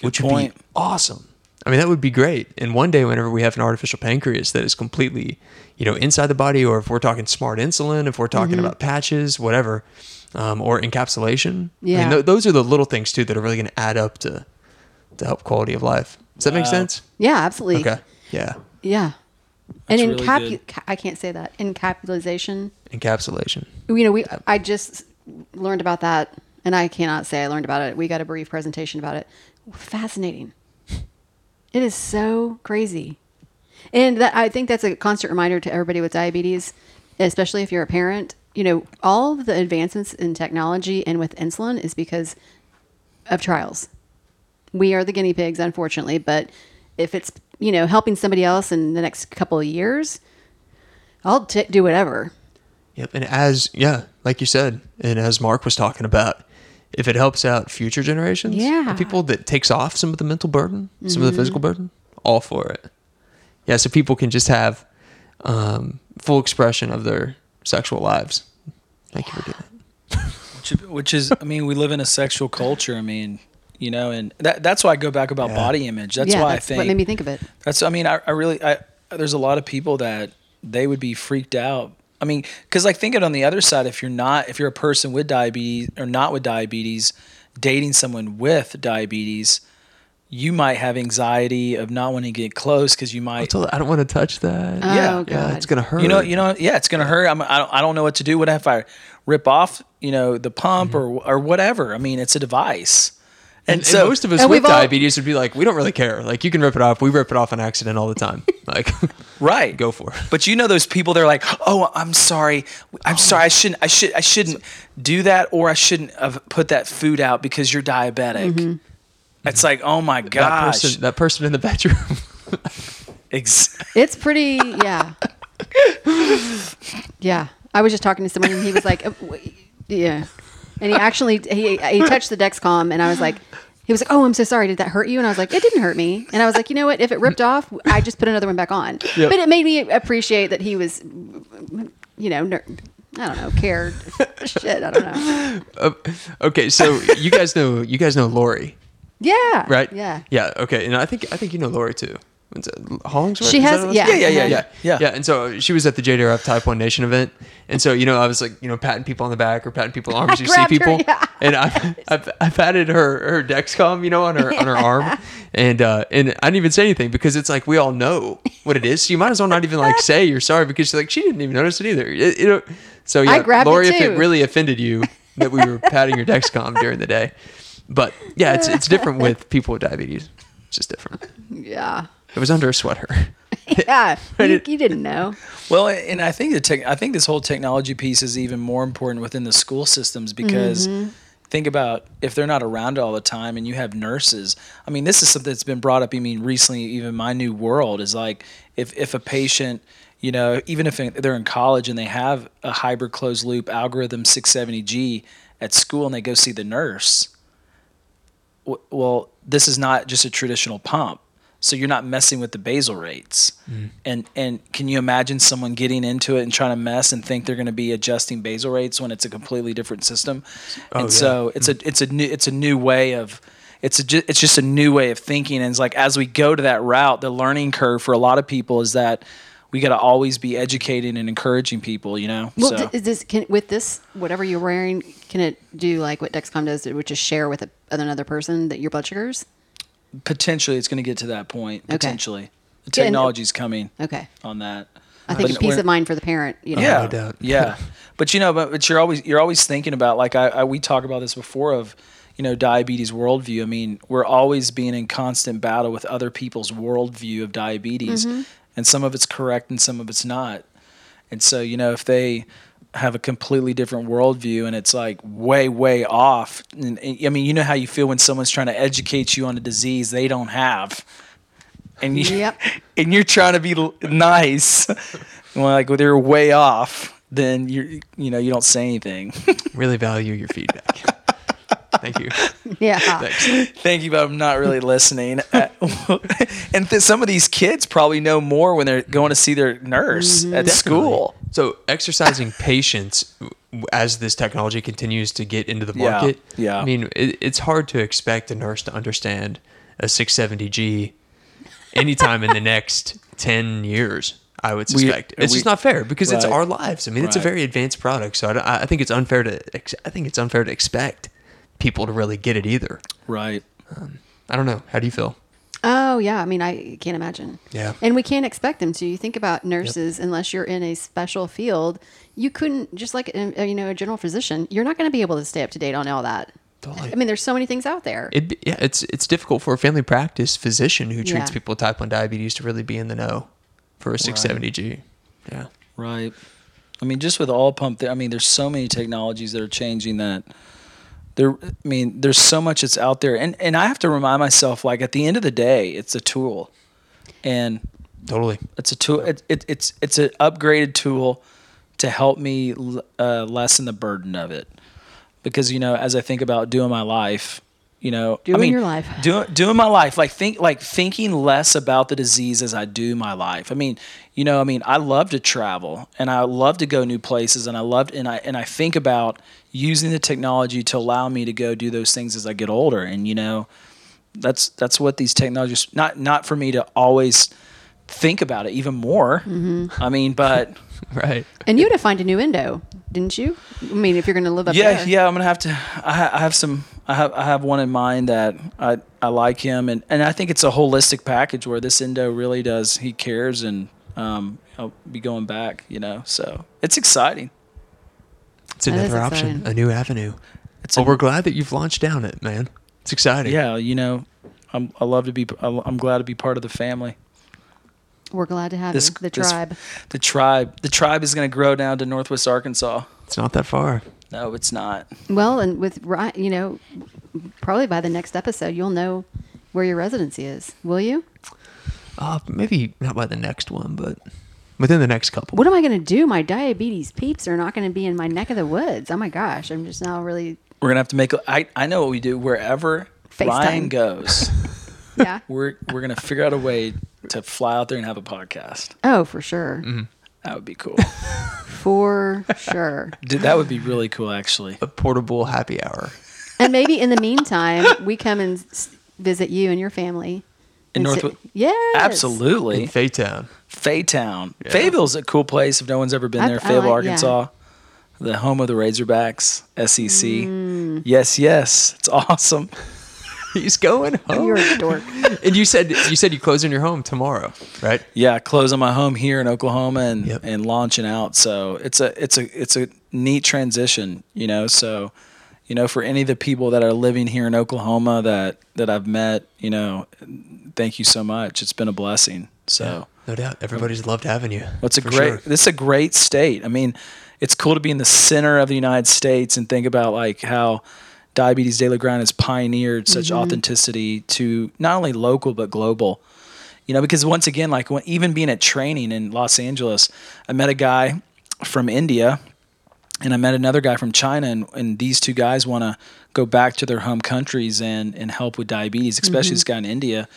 which would be awesome. I mean, that would be great. And one day, whenever we have an artificial pancreas that is completely, you know, inside the body, or if we're talking smart insulin, if we're talking Mm-hmm. about patches, whatever, um, or encapsulation. I Yeah. mean, th- those are the little things too that are really going to add up to to help quality of life. Does that make sense? Yeah, absolutely. Okay. Yeah. Yeah. And in really cap, ca- I can't say that encapsulation. Encapsulation. You know, we I just learned about that, and I cannot say I learned about it. We got a brief presentation about it. Fascinating. It is so crazy, and that I think that's a constant reminder to everybody with diabetes, especially if you're a parent. You know, all of the advancements in technology and with insulin is because of trials. We are the guinea pigs, unfortunately, but if it's you know helping somebody else in the next couple of years, I'll t- do whatever. Yep. And as yeah, like you said, and as Mark was talking about, if it helps out future generations, Yeah. Mm-hmm. people that takes off some of the mental burden, some of the physical burden, all for it. Yeah, so people can just have um, full expression of their sexual lives. Thank you for doing that. which, which is i mean we live in a sexual culture i mean you know and that, that's why i go back about Yeah. body image that's yeah, why that's i think what made me think of it. that's i mean I, I really i there's a lot of people that they would be freaked out i mean because like think it on the other side if you're not if you're a person with diabetes or not with diabetes dating someone with diabetes you might have anxiety of not wanting to get close because you might I don't want to touch that. Oh, Yeah. God. yeah, it's gonna hurt. You know, you know, yeah, it's gonna hurt. I'm, I don't, I don't know what to do. What if I rip off, you know, the pump or mm-hmm. or whatever? I mean, it's a device, and, And, so and most of us with we've all- diabetes would be like, we don't really care. Like, you can rip it off. We rip it off on accident all the time. Like, right, go for it. But you know, those people, they're like, oh, I'm sorry, I'm oh, sorry, I shouldn't, I should, I shouldn't do that, or I shouldn't have put that food out because you're diabetic. Mm-hmm. It's like, oh my that gosh, person, that person in the bedroom. Ex- It's pretty, yeah. yeah. I was just talking to someone and he was like, uh, yeah. And he actually, he, he touched the Dexcom and I was like, he was like, oh, I'm so sorry. Did that hurt you? And I was like, it didn't hurt me. And I was like, you know what? If it ripped off, I just put another one back on. Yep. But it made me appreciate that he was, you know, ner- I don't know, cared. Shit, I don't know. Uh, okay, so you guys know you guys know Lori, Yeah. right? Yeah. Yeah. Okay, and I think I think you know Lori too. What's it, Hollingsworth? She has- that what yeah. Yeah, yeah, yeah, yeah. yeah. And so she was at the JDRF Type One Nation event, and so you know I was like you know patting people on the back or patting people on arms. I You see grabbed her, people, yeah. and I I, I patted her her Dexcom, you know, on her on her arm, and uh, and I didn't even say anything because it's like we all know what it is. So you might as well not even like say you're sorry because she's like she didn't even notice it either. It- you know, so yeah, grabbed it Lori, if it really offended you that we were patting your Dexcom during the day, but yeah, it's it's different with people with diabetes. It's just different. Yeah. It was under a sweater. Yeah. You, did- you didn't know. Well, and I think the tech, I think this whole technology piece is even more important within the school systems because mm-hmm. think about if they're not around all the time and you have nurses. I mean, this is something that's been brought up. I mean, recently, even my new world is like if if a patient, you know, even if they're in college and they have a hybrid closed loop algorithm 670G at school and they go see the nurse, w- well, this is not just a traditional pump. So you're not messing with the basal rates. Mm-hmm. And and can you imagine someone getting into it and trying to mess and think they're going to be adjusting basal rates when it's a completely different system? Oh, and yeah. so it's a hmm. it's a new it's a new way of it's a ju- it's just a new way of thinking and it's like as we go to that route, the learning curve for a lot of people is that we got to always be educating and encouraging people, you know. Well, so is this can with this whatever you're wearing? Can it do like what Dexcom does, which is share with a, another person that your blood sugars? potentially it's going to get to that point. Okay. Potentially, the Yeah, technology's coming Okay, on that. I think But peace of mind for the parent. You know, oh, yeah, no doubt. yeah. But you know, but, but you're always you're always thinking about like I, I we talk about this before of you know diabetes worldview. I mean, we're always being in constant battle with other people's worldview of diabetes, mm-hmm. And some of it's correct and some of it's not. And so you know if they have a completely different worldview and it's like way way off and, and, i mean you know how you feel when someone's trying to educate you on a disease they don't have and you Yep. and you're trying to be nice well, like well, they're way off then you're you know you don't say anything Really value your feedback. Thank you. Yeah. Thanks. thank you but i'm not really listening Uh, and th- some of these kids probably know more when they're going to see their nurse at school So exercising patience as this technology continues to get into the market. yeah. I mean, it, it's hard to expect a nurse to understand a 670G anytime in the next 10 years. I would We- suspect it's we- just not fair because it's our lives. I mean, it's a very advanced product, so I, I think it's unfair to. I think it's unfair to expect people to really get it either. right I don't know. How do you feel? Oh yeah, I mean I can't imagine. Yeah. And we can't expect them to. You think about nurses unless you're in a special field, you couldn't just like uh, you know a general physician, you're not going to be able to stay up to date on all that. Totally. I mean, there's so many things out there. It yeah, it's it's difficult for a family practice physician who treats Yeah. people with type one diabetes to really be in the know for a 670G. Yeah. Right. I mean, just with all pump, I mean, there's so many technologies that are changing that. There, I mean, there's so much that's out there, and and I have to remind myself, like at the end of the day, it's a tool, and Totally. it's a tool. It, it, it's it's an upgraded tool to help me uh, lessen the burden of it, because you know, as I think about doing my life, you know, I Doing mean, your life. doing doing my life, like think like thinking less about the disease as I do my life. I mean, you know, I mean, I love to travel and I love to go new places, and I loved and I and I think about using the technology to allow me to go do those things as I get older, and you know, that's that's what these technologies not not for me to always think about it even more. Mm-hmm. I mean, but Right. and you had to find a new endo, didn't you? I mean, if you're going to live up yeah, there. yeah, yeah, I'm gonna have to. I, ha- I have some. I have I have one in mind that I I like him, and and I think it's a holistic package where this endo really does. He cares, and um, I'll be going back. You know, so it's exciting. It's That is another option, exciting. a new avenue. It's well, a- we're glad that you've launched down it, man. It's exciting. Yeah, you know, I'm I love to be. I'm glad to be part of the family. We're glad to have This you, the this- tribe. The tribe. The tribe is going to grow down to Northwest Arkansas. It's not that far. No, it's not. Well, and with Ry- you know, probably by the next episode, you'll know where your residency is. Will you? Uh, maybe not by the next one, but within the next couple. What am I going to do? My diabetes peeps are not going to be in my neck of the woods. Oh my gosh, I'm just now really We're gonna have to make. a- I I know what we do. Wherever Ryan FaceTime. goes, yeah. we're we're gonna figure out a way to fly out there and have a podcast. oh, for sure, That would be cool. for sure. Dude, that would be really cool, actually. a portable happy hour. And maybe in the meantime, we come and visit you and your family. In and sit- Northwood- Yes. Absolutely. In Faytown. Faytown. Fayetteville's a cool place if no one's ever been I- there. I Fayetteville, like- yeah. Arkansas. The home of the Razorbacks, SEC. Mm. Yes, yes. It's awesome. He's going home. You're a dork. and you said you said you close in your home tomorrow, right? Yeah, closing my home here in Oklahoma and, Yep. and launching out. So it's a it's a it's a neat transition, you know. So, you know, for any of the people that are living here in Oklahoma that that I've met, you know, thank you so much. It's been a blessing. So No doubt. Everybody's loved having you. Well, it's a great. sure. This is a great state. I mean, it's cool to be in the center of the United States and think about like how Diabetes Daily Grind has pioneered such mm-hmm. authenticity to not only local but global. You know, because once again, like when, even being at training in Los Angeles, I met a guy from India and I met another guy from China, and, and these two guys want to go back to their home countries and, and help with diabetes, especially mm-hmm. this guy in India.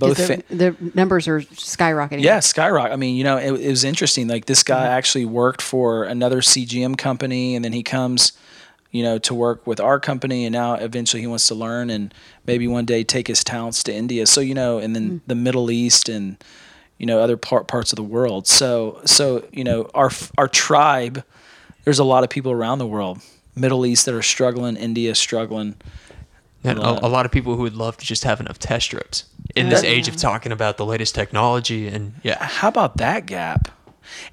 Both the, fa- the numbers are skyrocketing. yeah, skyrocket. I mean, you know, it, it was interesting. Like this guy mm-hmm. actually worked for another CGM company, and then he comes, you know, to work with our company, and now eventually he wants to learn and maybe one day take his talents to India. So you know, and then mm. the Middle East and you know other part, parts of the world. So so you know our our tribe. There's a lot of people around the world, Middle East that are struggling, India struggling. And lot. a, a lot of people who would love to just have enough test strips in this age of talking about the latest technology and yeah, how about that gap?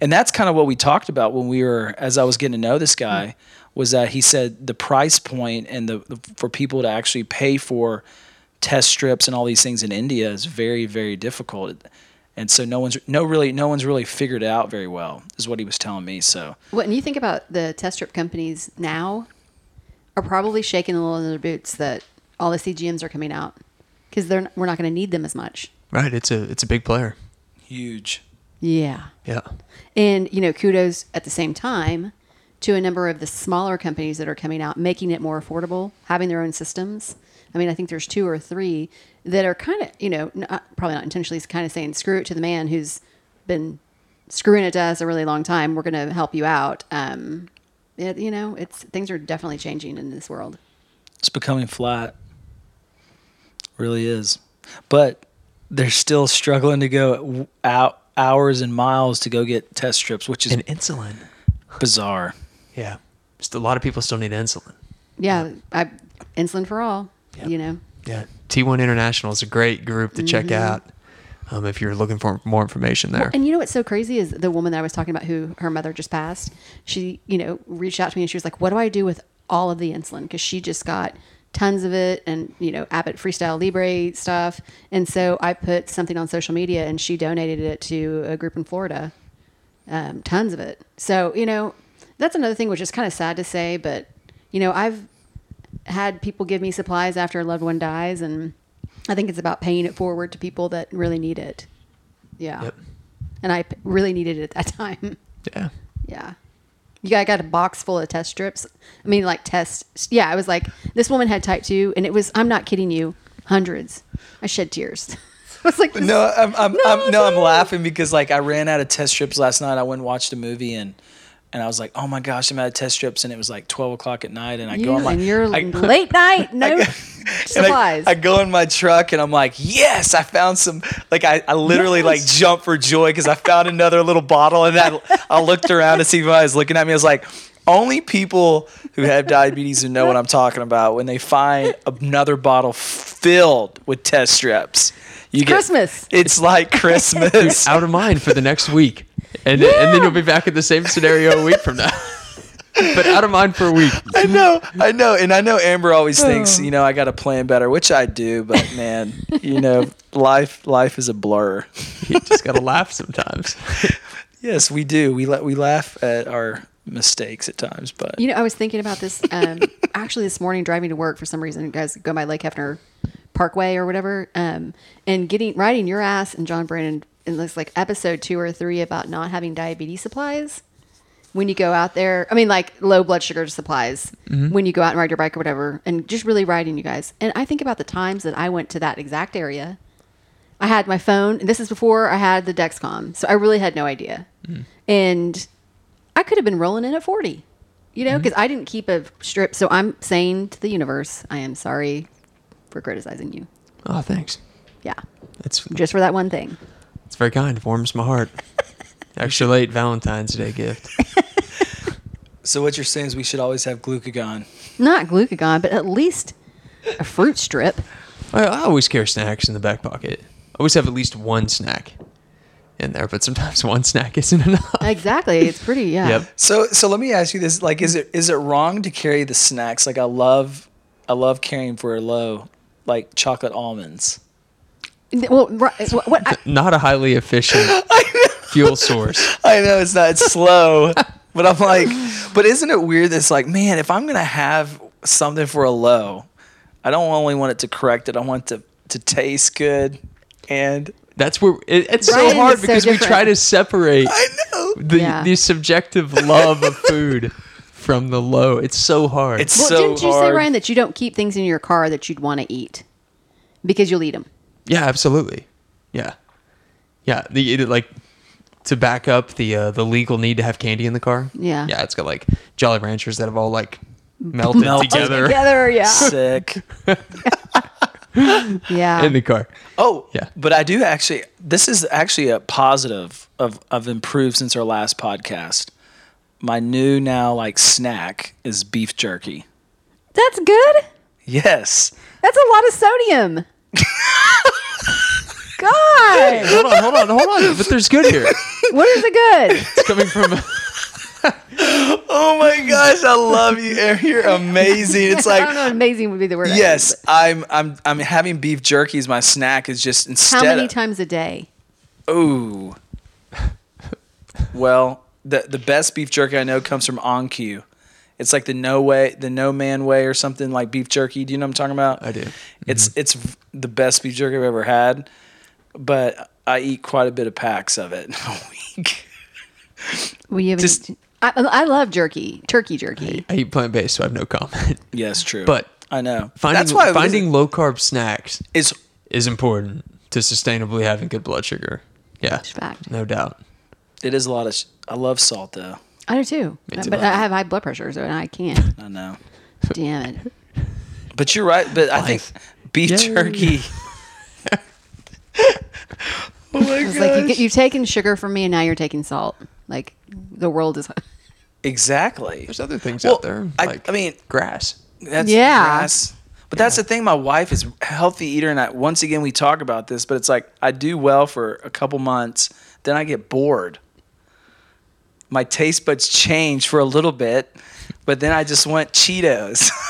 And that's kind of what we talked about when we were, as I was getting to know this hmm. guy, was that he said the price point and the, the for people to actually pay for test strips and all these things in India is very, very difficult. and so no one's no really no one's really figured it out very well. Is what he was telling me. So When you think about the test strip companies now, are probably shaking a little in their boots that all the CGMs are coming out because they're we're not going to need them as much. Right. It's a it's a big player. huge. Yeah. Yeah. And, you know, kudos at the same time to a number of the smaller companies that are coming out, making it more affordable, having their own systems. I mean, I think there's two or three that are kind of, you know, not, probably not intentionally, kind of saying, screw it to the man who's been screwing it to us a really long time. We're going to help you out. Um, it, you know, it's things are definitely changing in this world. It's becoming flat. Really is. But they're still struggling to go out hours and miles to go get test strips, which is And insulin. bizarre. Yeah. Just a lot of people still need insulin. Yeah, I, insulin for all. You know, Yeah. T1 International is a great group to check Mm-hmm. out um, if you're looking for more information there. And you know what's so crazy is the woman that I was talking about who her mother just passed. She, you know, reached out to me and she was like, "What do I do with all of the insulin?" Because she just got tons of it, and you know, Abbott Freestyle Libre stuff. And so I put something on social media, and she donated it to a group in Florida. Um, tons of it. So you know, that's another thing which is kind of sad to say, but you know, I've had people give me supplies after a loved one dies, and I think it's about paying it forward to people that really need it. Yeah. Yep. And I really needed it at that time. Yeah. Yeah. You got, I got a box full of test strips. I mean, like test. Yeah, I was like, this woman had type two, and it was. I'm not kidding you, hundreds. I shed tears. I was like, this- No, I'm, I'm, No, I'm, no, I'm laughing because like I ran out of test strips last night. I went and watched a movie and and I was like, oh my gosh, I'm out of test strips, and it was like 12 o'clock at night, and I you go on my and your I- late night, no and I- supplies. I, go in my truck and I'm like, yes, I found some. Like I, I literally like jump for joy because I found another little bottle, and I, I looked around to see if I was looking at me. I was like, only people who have diabetes who know what I'm talking about when they find another bottle filled with test strips. You get Christmas. It's like Christmas. Out of mind for the next week. And, and then you'll be back in the same scenario a week from now. but out of mind for a week. I know, I know, and I know Amber always thinks, you know, I got to plan better, which I do, but man, you know, life life is a blur. You just got to laugh sometimes. Yes, we do. We la- we laugh at our mistakes at times, but You know, I was thinking about this um, actually this morning driving to work for some reason. You guys go by Lake Hefner Parkway or whatever, um, and getting riding your ass and John Brandon in this like episode two or three about not having diabetes supplies when you go out there. I mean, like low blood sugar supplies mm-hmm. when you go out and ride your bike or whatever, and just really riding you guys. And I think about the times that I went to that exact area. I had my phone. And this is before I had the Dexcom, so I really had no idea. Mm-hmm. And I could have been rolling in at 40, you know, mm-hmm. because I didn't keep a strip. So I'm saying to the universe, I am sorry for criticizing you. Oh, thanks. Yeah. It's Just for that one thing. It's very kind. It warms my heart. Extra late Valentine's Day gift. so what you're saying is we should always have glucagon. Not glucagon, but at least a fruit strip. I, I always carry snacks in the back pocket. I always have at least one snack in there, but sometimes one snack isn't enough. Exactly. It's pretty, yeah. Yep. So so let me ask you this: like, is it is it wrong to carry the snacks? Like, I love I love carrying for a low, like chocolate almonds. Well, right, what, what, I, Not a highly efficient fuel source. I know it's not it's slow, but I'm like, but isn't it weird? That's like, man, if I'm gonna have something for a low, I don't only want it to correct it. I want it to to taste good, and That's where it, it's Ryan so hard is so because we try to separate I know the, Yeah. the subjective love of food from the low. It's so hard. it's well, so didn't you hard. say, Ryan, that you don't keep things in your car that you'd want to eat because you'll eat them? Yeah, absolutely. Yeah, yeah. The it, like to back up the uh, the legal need to have candy in the car. Yeah. yeah. It's got like Jolly Ranchers that have all like melted, Melted. together Together, yeah. Sick. Yeah. in the car. Oh, Yeah. But I do actually. This is actually a positive of of improved since our last podcast. My new now like snack is beef jerky. That's good. Yes. That's a lot of sodium. God, Hold on, hold on, hold on. But there's good here. what is it good? It's coming from. Oh my gosh, I love you. Aaron. You're amazing. It's I like don't know. Amazing would be the word. I use, yes, I'm I'm I'm having beef jerky as my snack. Is just instead How many of- times a day? Oh. well, the the best beef jerky I know comes from OnCue. It's like the no way, the no man way, or something like beef jerky. Do you know what I'm talking about? I do. It's mm-hmm. it's the best beef jerky I've ever had, but I eat quite a bit of packs of it a week. Well, you haven't. Just- I, I love jerky, turkey jerky. I eat plant based, so I have no comment. yes, true. But I know Finding that's why finding low carb snacks is is important to sustainably having good blood sugar. Yeah, Fact. no doubt. it is a lot of. I love salt though. I do too, Me too. but I have high blood pressure, so I can't. I know, Damn it! but you're right. But I think beef Yay. jerky. oh my It's like you, you've taken sugar from me, and now you're taking salt. Like the world is. Exactly. There's other things Well, out there. I- Like I mean- grass. That's Yeah. grass. But that's the thing. My wife is a healthy eater, and I, once again we talk about this. But it's like I do well for a couple months, then I get bored. My taste buds change for a little bit, but then I just want Cheetos.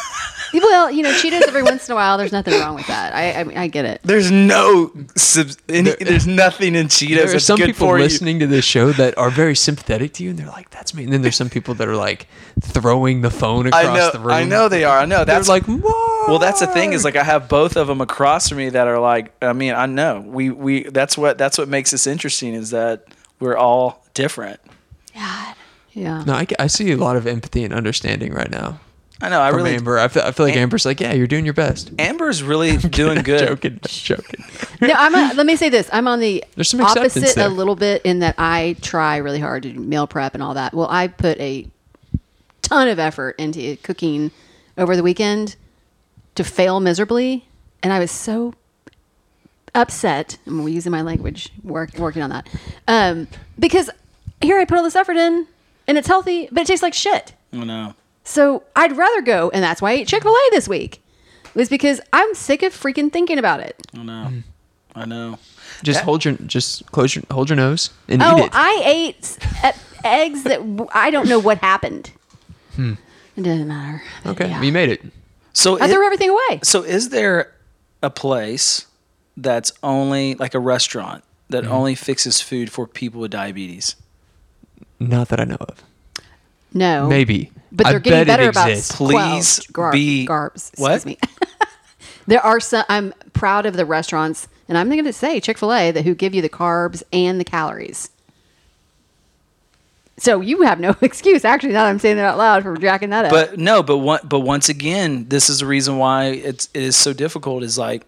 Well, you know, Cheetos every once in a while. There's nothing wrong with that. I I, mean, I get it. there's no, subs- any, there's nothing in Cheetos There are that's some good people for you. listening to this show that are very sympathetic to you, and they're like, "That's me." And then there's some people that are like throwing the phone across know, the room. I know they are. I know They're that's like, Well, that's the thing is like I have both of them across from me that are like I mean I know we we that's what that's what makes us interesting is that we're all different. Yeah. No, I, I see a lot of empathy and understanding right now I know I from really Amber. I feel, I feel like Am- Amber's like, "Yeah, you're doing your best." Amber's really doing good. joking, joking. No, I'm. A, let me say this. I'm on the There's some opposite there. a little bit in that I try really hard to do meal prep and all that. Well, I put a ton of effort into cooking over the weekend to fail miserably, and I was so upset. I'm using my language, work, working on that, um, because here I put all this effort in, and it's healthy, but it tastes like shit. I know. So I'd rather go, and that's why I ate Chick Fil A this week. Was because I'm sick of freaking thinking about it. I know. I know. Just That- hold your, just close your, hold your nose and Oh, eat it. I ate eggs that I don't know what happened. It doesn't matter. Okay, yeah. you made it. So I it- threw everything away. so is there a place that's only like a restaurant that Mm-hmm. only fixes food for people with diabetes? Not that I know of. No, Maybe, but they're getting bet better it about exists. Please well, gar- be- garbs. Excuse What? me. there are some. I'm proud of the restaurants, and I'm going to say Chick Fil A that who give you the carbs and the calories. So you have no excuse. Actually, now that I'm saying that out loud for jacking that up. But no, but one, but once again, this is the reason why it's it is so difficult. Is like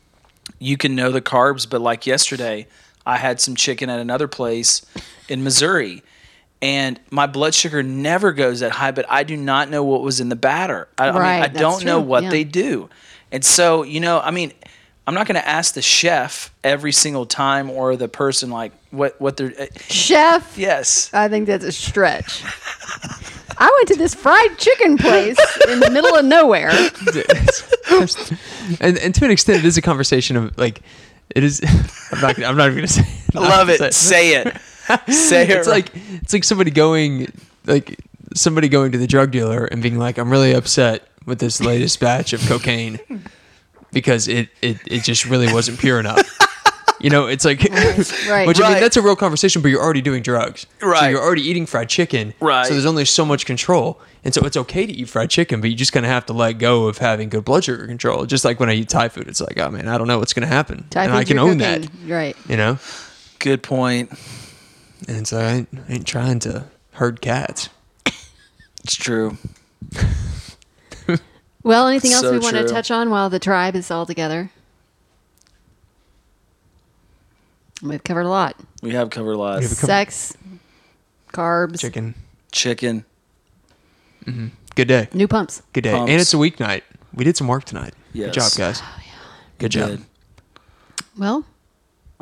you can know the carbs, but like yesterday, I had some chicken at another place in Missouri, and my blood sugar never goes that high. But I do not know what was in the batter. I, I mean, I don't know what yeah. they do, and so you know, I mean. I'm not going to ask the chef every single time or the person like what what they're. uh, Chef, Yes, I think that's a stretch. I went to this fried chicken place in the middle of nowhere. and, and to an extent, it is a conversation of like, it is. I'm not. Gonna, I'm not even gonna say. I love it. Say it. Say it. It's like it's like somebody going like somebody going to the drug dealer and being like, I'm really upset with this latest batch of cocaine because it it, it just really wasn't pure enough. You know, it's like, right. which I mean, Right. that's a real conversation, but you're already doing drugs. So Right. you're already eating fried chicken. Right. So there's only so much control. And so it's okay to eat fried chicken, but you just kind of have to let go of having good blood sugar control. Just like when I eat Thai food, it's like, oh man, I don't know what's going to happen. Thai and I can own cocaine. that, Right. you know? good point. And so I ain't, ain't trying to herd cats. It's true. Well, anything else So we want to true. touch on while the tribe is all together? We've covered a lot. We have covered a lot. We have a couple- Sex, carbs, Chicken. Chicken. Mm-hmm. Good day. new pumps. Good day. Pumps. And it's a weeknight. We did some work tonight. Good job, Yes. guys. Oh, Good job. Good. Well,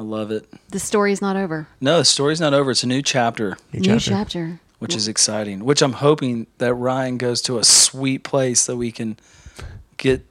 I love it. the story's not over. No, the story's not over. It's a new chapter, New New chapter. chapter. which is exciting. Which I'm hoping that Ryan goes to a sweet place that we can get,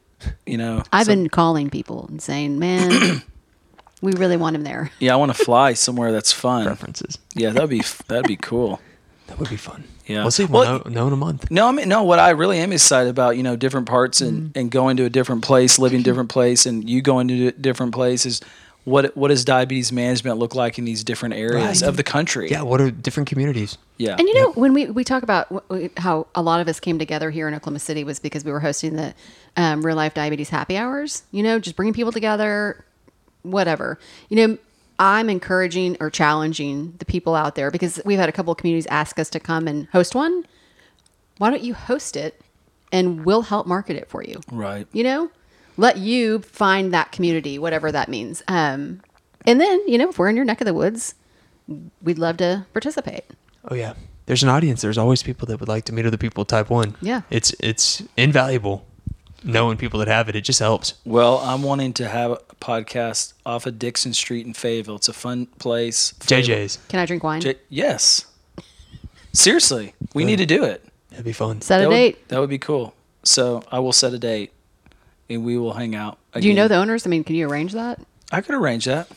you know. I've some- been calling people and saying, man, we really want him there. Yeah, I want to fly somewhere that's fun. Preferences. Yeah, that'd be that'd be cool. That would be fun. Yeah. We'll see. We'll Well, know, know in a month. No, I mean no. What I really am excited about, you know, different parts and Mm-hmm. and going to a different place, living different place, and you going to a different places. What what does diabetes management look like in these different areas Right. of the country? Yeah, what are different communities? yeah. And you know, when we, we talk about wh- wh- how a lot of us came together here in Oklahoma City was because we were hosting the um, real life diabetes happy hours, you know, just bringing people together, whatever. You know, I'm encouraging or challenging the people out there because we've had a couple of communities ask us to come and host one. Why don't you host it and we'll help market it for you? right. you know let you find that community whatever that means um, and then you know if we're in your neck of the woods we'd love to participate Oh yeah, there's an audience. There's always people that would like to meet other people type one. Yeah. it's it's invaluable knowing people that have it. It just helps. Well, I'm wanting to have a podcast off of Dickson Street in Fayetteville. It's a fun place. JJ's, can i drink wine J- yes. Seriously, we need to do it. that'd be fun. set a that date Would, that would be cool. So I will set a date, and we will hang out. do you know the owners i mean can you arrange that I could arrange that.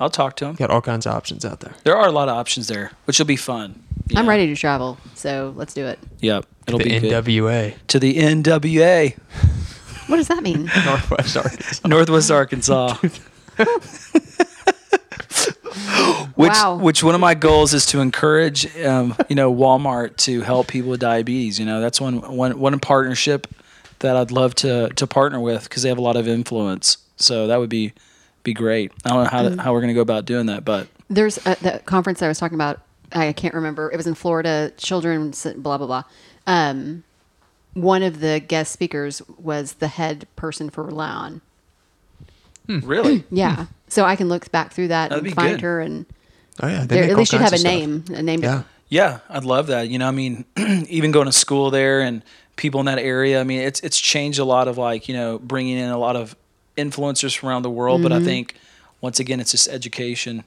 I'll talk to them. Got all kinds of options out there. There are a lot of options there, which will be fun. i'm ready to travel so let's do it Yep, it'll the be good. NWA, to the NWA, what does that mean Northwest Arkansas. Northwest Arkansas. which, Wow. which one of my goals is to encourage, um, you know, Walmart to help people with diabetes. You know, that's one one one partnership that I'd love to to partner with because they have a lot of influence. So that would be be great. I don't know how to, how we're gonna go about doing that, but there's a, the conference i was talking about i can't remember it was in florida Children, blah blah blah um, one of the guest speakers was the head person for Rely really, Yeah. So I can look back through that That'd and find good. her and Oh yeah, they there, make at least you'd have a stuff. name, a name. to- Yeah, Yeah, I'd love that. You know, I mean, even going to school there and people in that area. I mean, it's it's changed a lot of like you know bringing in a lot of influencers from around the world. But I mm-hmm. think once again, it's just education.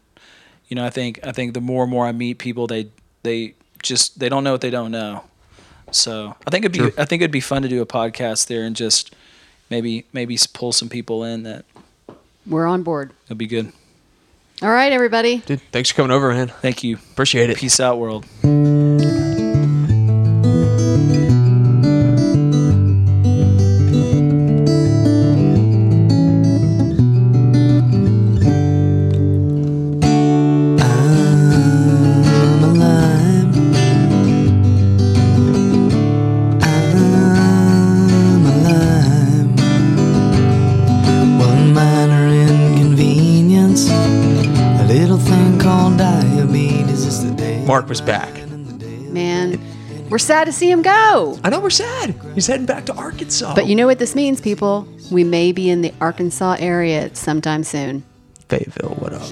You know, I think I think the more and more I meet people, they they just they don't know what they don't know. So I think it'd be True. I think it'd be fun to do a podcast there and just maybe maybe pull some people in that We're on board. It'd be good. All right, everybody. dude. Thanks for coming over, man. Thank you. Appreciate it. Peace out, world. To see him go. I know we're sad. He's heading back to Arkansas. But you know what this means, people? We may be in the Arkansas area sometime soon. Fayetteville, what up?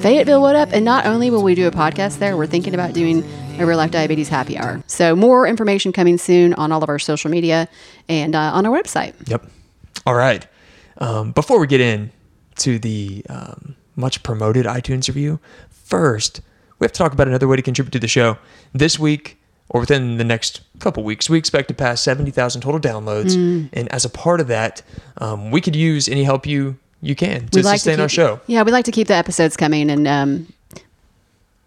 Fayetteville, what up? And not only will we do a podcast there, we're thinking about doing a real life diabetes happy hour. So more information coming soon on all of our social media and uh, on our website. Yep. All right. Um, before we get in to the um, much promoted iTunes review, first we have to talk about another way to contribute to the show. This week, or within the next couple weeks, we expect to pass seventy thousand total downloads, Mm. and as a part of that, um, we could use any help you you can to like sustain keep, our show. Yeah, we like to keep the episodes coming, and um,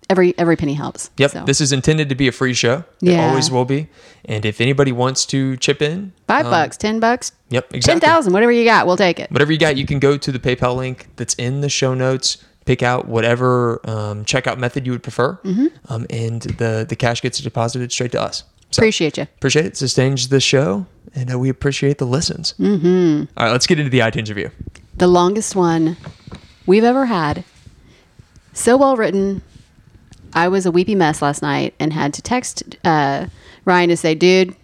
every every penny helps. Yep. So, This is intended to be a free show. It always will be. And if anybody wants to chip in, five um, bucks, ten bucks, Yep. ten Exactly. thousand, whatever you got, we'll take it. whatever you got, you can go to the PayPal link that's in the show notes. Pick out whatever um, checkout method you would prefer, Mm-hmm. um, and the the cash gets deposited straight to us. So, Appreciate you. appreciate it. Sustains the show, and uh, we appreciate the listens. Mm-hmm. All right, let's get into the iTunes review. The longest one we've ever had. So well written. I was a weepy mess last night and had to text uh, Ryan to say, "Dude,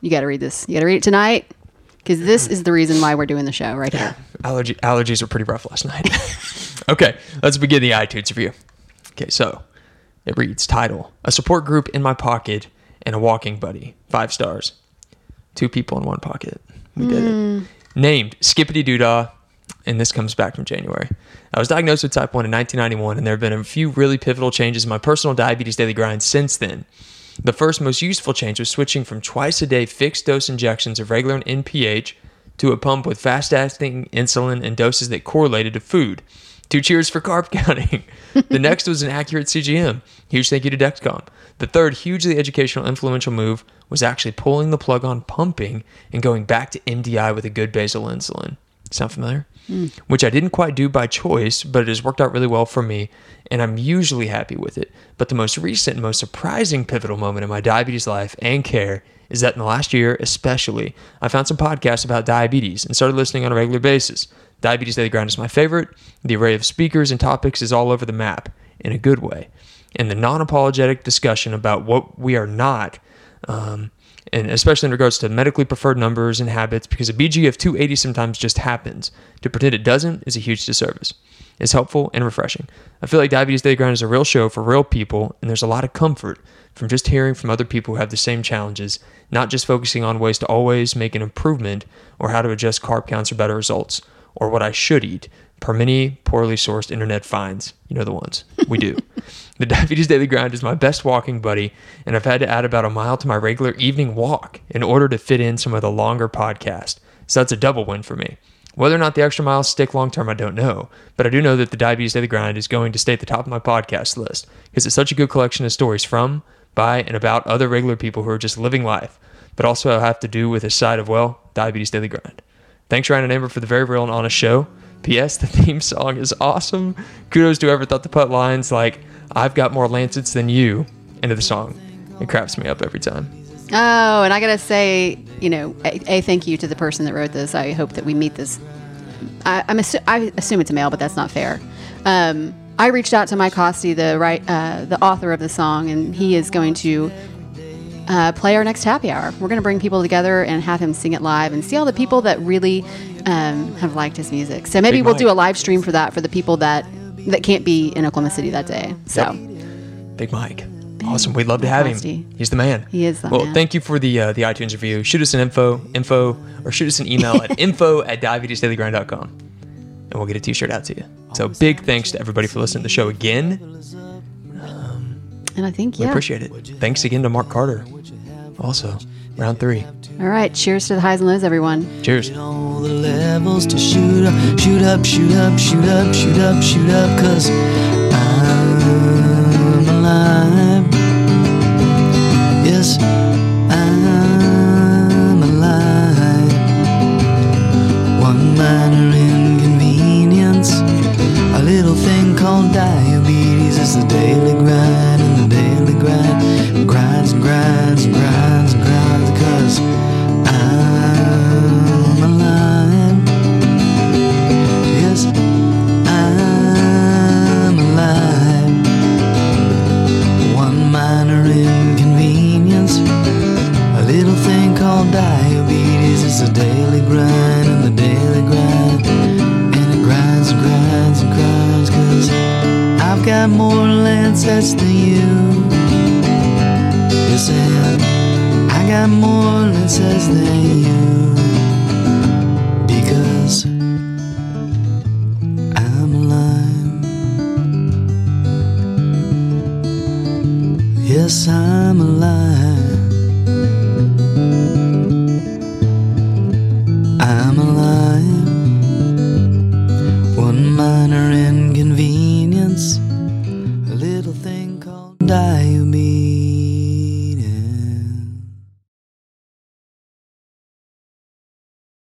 you got to read this. You got to read it tonight." Because this is the reason why we're doing the show right here. Allergy allergies were pretty rough last night. okay, let's begin the iTunes review. Okay, so it reads title: A support group in my pocket and a walking buddy. Five stars. Two people in one pocket. We did it. Hmm. Named Skippity Doodah, and this comes back from January. I was diagnosed with type 1 in 1991, and there have been a few really pivotal changes in my personal diabetes daily grind since then. The first most useful change was switching from twice a day fixed dose injections of regular NPH to a pump with fast acting insulin and doses that correlated to food. Two cheers for carb counting. the next was an accurate CGM. Huge thank you to Dexcom. The third hugely educational influential move was actually pulling the plug on pumping and going back to MDI with a good basal insulin. Sound familiar? Hmm. Which I didn't quite do by choice, but it has worked out really well for me, and I'm usually happy with it. But the most recent and most surprising pivotal moment in my diabetes life and care is that in the last year, especially, I found some podcasts about diabetes and started listening on a regular basis. Diabetes Daily Grind is my favorite. The array of speakers and topics is all over the map in a good way. And the non apologetic discussion about what we are not, um, and especially in regards to medically preferred numbers and habits, because a BG of 280 sometimes just happens. To pretend it doesn't is a huge disservice. It's helpful and refreshing. I feel like Diabetes Daily Grind is a real show for real people, and there's a lot of comfort from just hearing from other people who have the same challenges, not just focusing on ways to always make an improvement or how to adjust carb counts for better results, or what I should eat, per many poorly sourced internet finds. You know the ones. We do. the Diabetes Daily Grind is my best walking buddy, and I've had to add about a mile to my regular evening walk in order to fit in some of the longer podcasts. So that's a double win for me. Whether or not the extra miles stick long term, I don't know. But I do know that the Diabetes Daily Grind is going to stay at the top of my podcast list because it's such a good collection of stories from, by, and about other regular people who are just living life, but also have to do with a side of, well, Diabetes Daily Grind. Thanks, Ryan and Amber, for the very real and honest show. P.S. The theme song is awesome. Kudos to whoever thought to put lines like, I've got more lancets than you into the song. It cracks me up every time. Oh, and I gotta say, you know, a, a thank you to the person that wrote this. I hope that we meet this. I, I'm assu- I assume it's a male, but that's not fair. Um, I reached out to Mike Costi, the right, uh, the author of the song, and he is going to uh, play our next happy hour. We're going to bring people together and have him sing it live and see all the people that really um, have liked his music. So maybe Big we'll Mike. do a live stream for that for the people that that can't be in Oklahoma City that day. So. Big Mike. Awesome. We'd love to have him. He's the man. He is the well, man. thank you for the uh, the iTunes review. Shoot us an info, info, or shoot us an email at info at diabetesdailygrind.com and we'll get a t-shirt out to you. So big thanks to everybody for listening to the show again. And I think yeah. We appreciate it. Thanks again to Mark Carter. Also, round three. All right. Cheers to the highs and lows, everyone. Cheers. all the levels to shoot up, shoot up, shoot up, shoot up, shoot up, shoot up, cause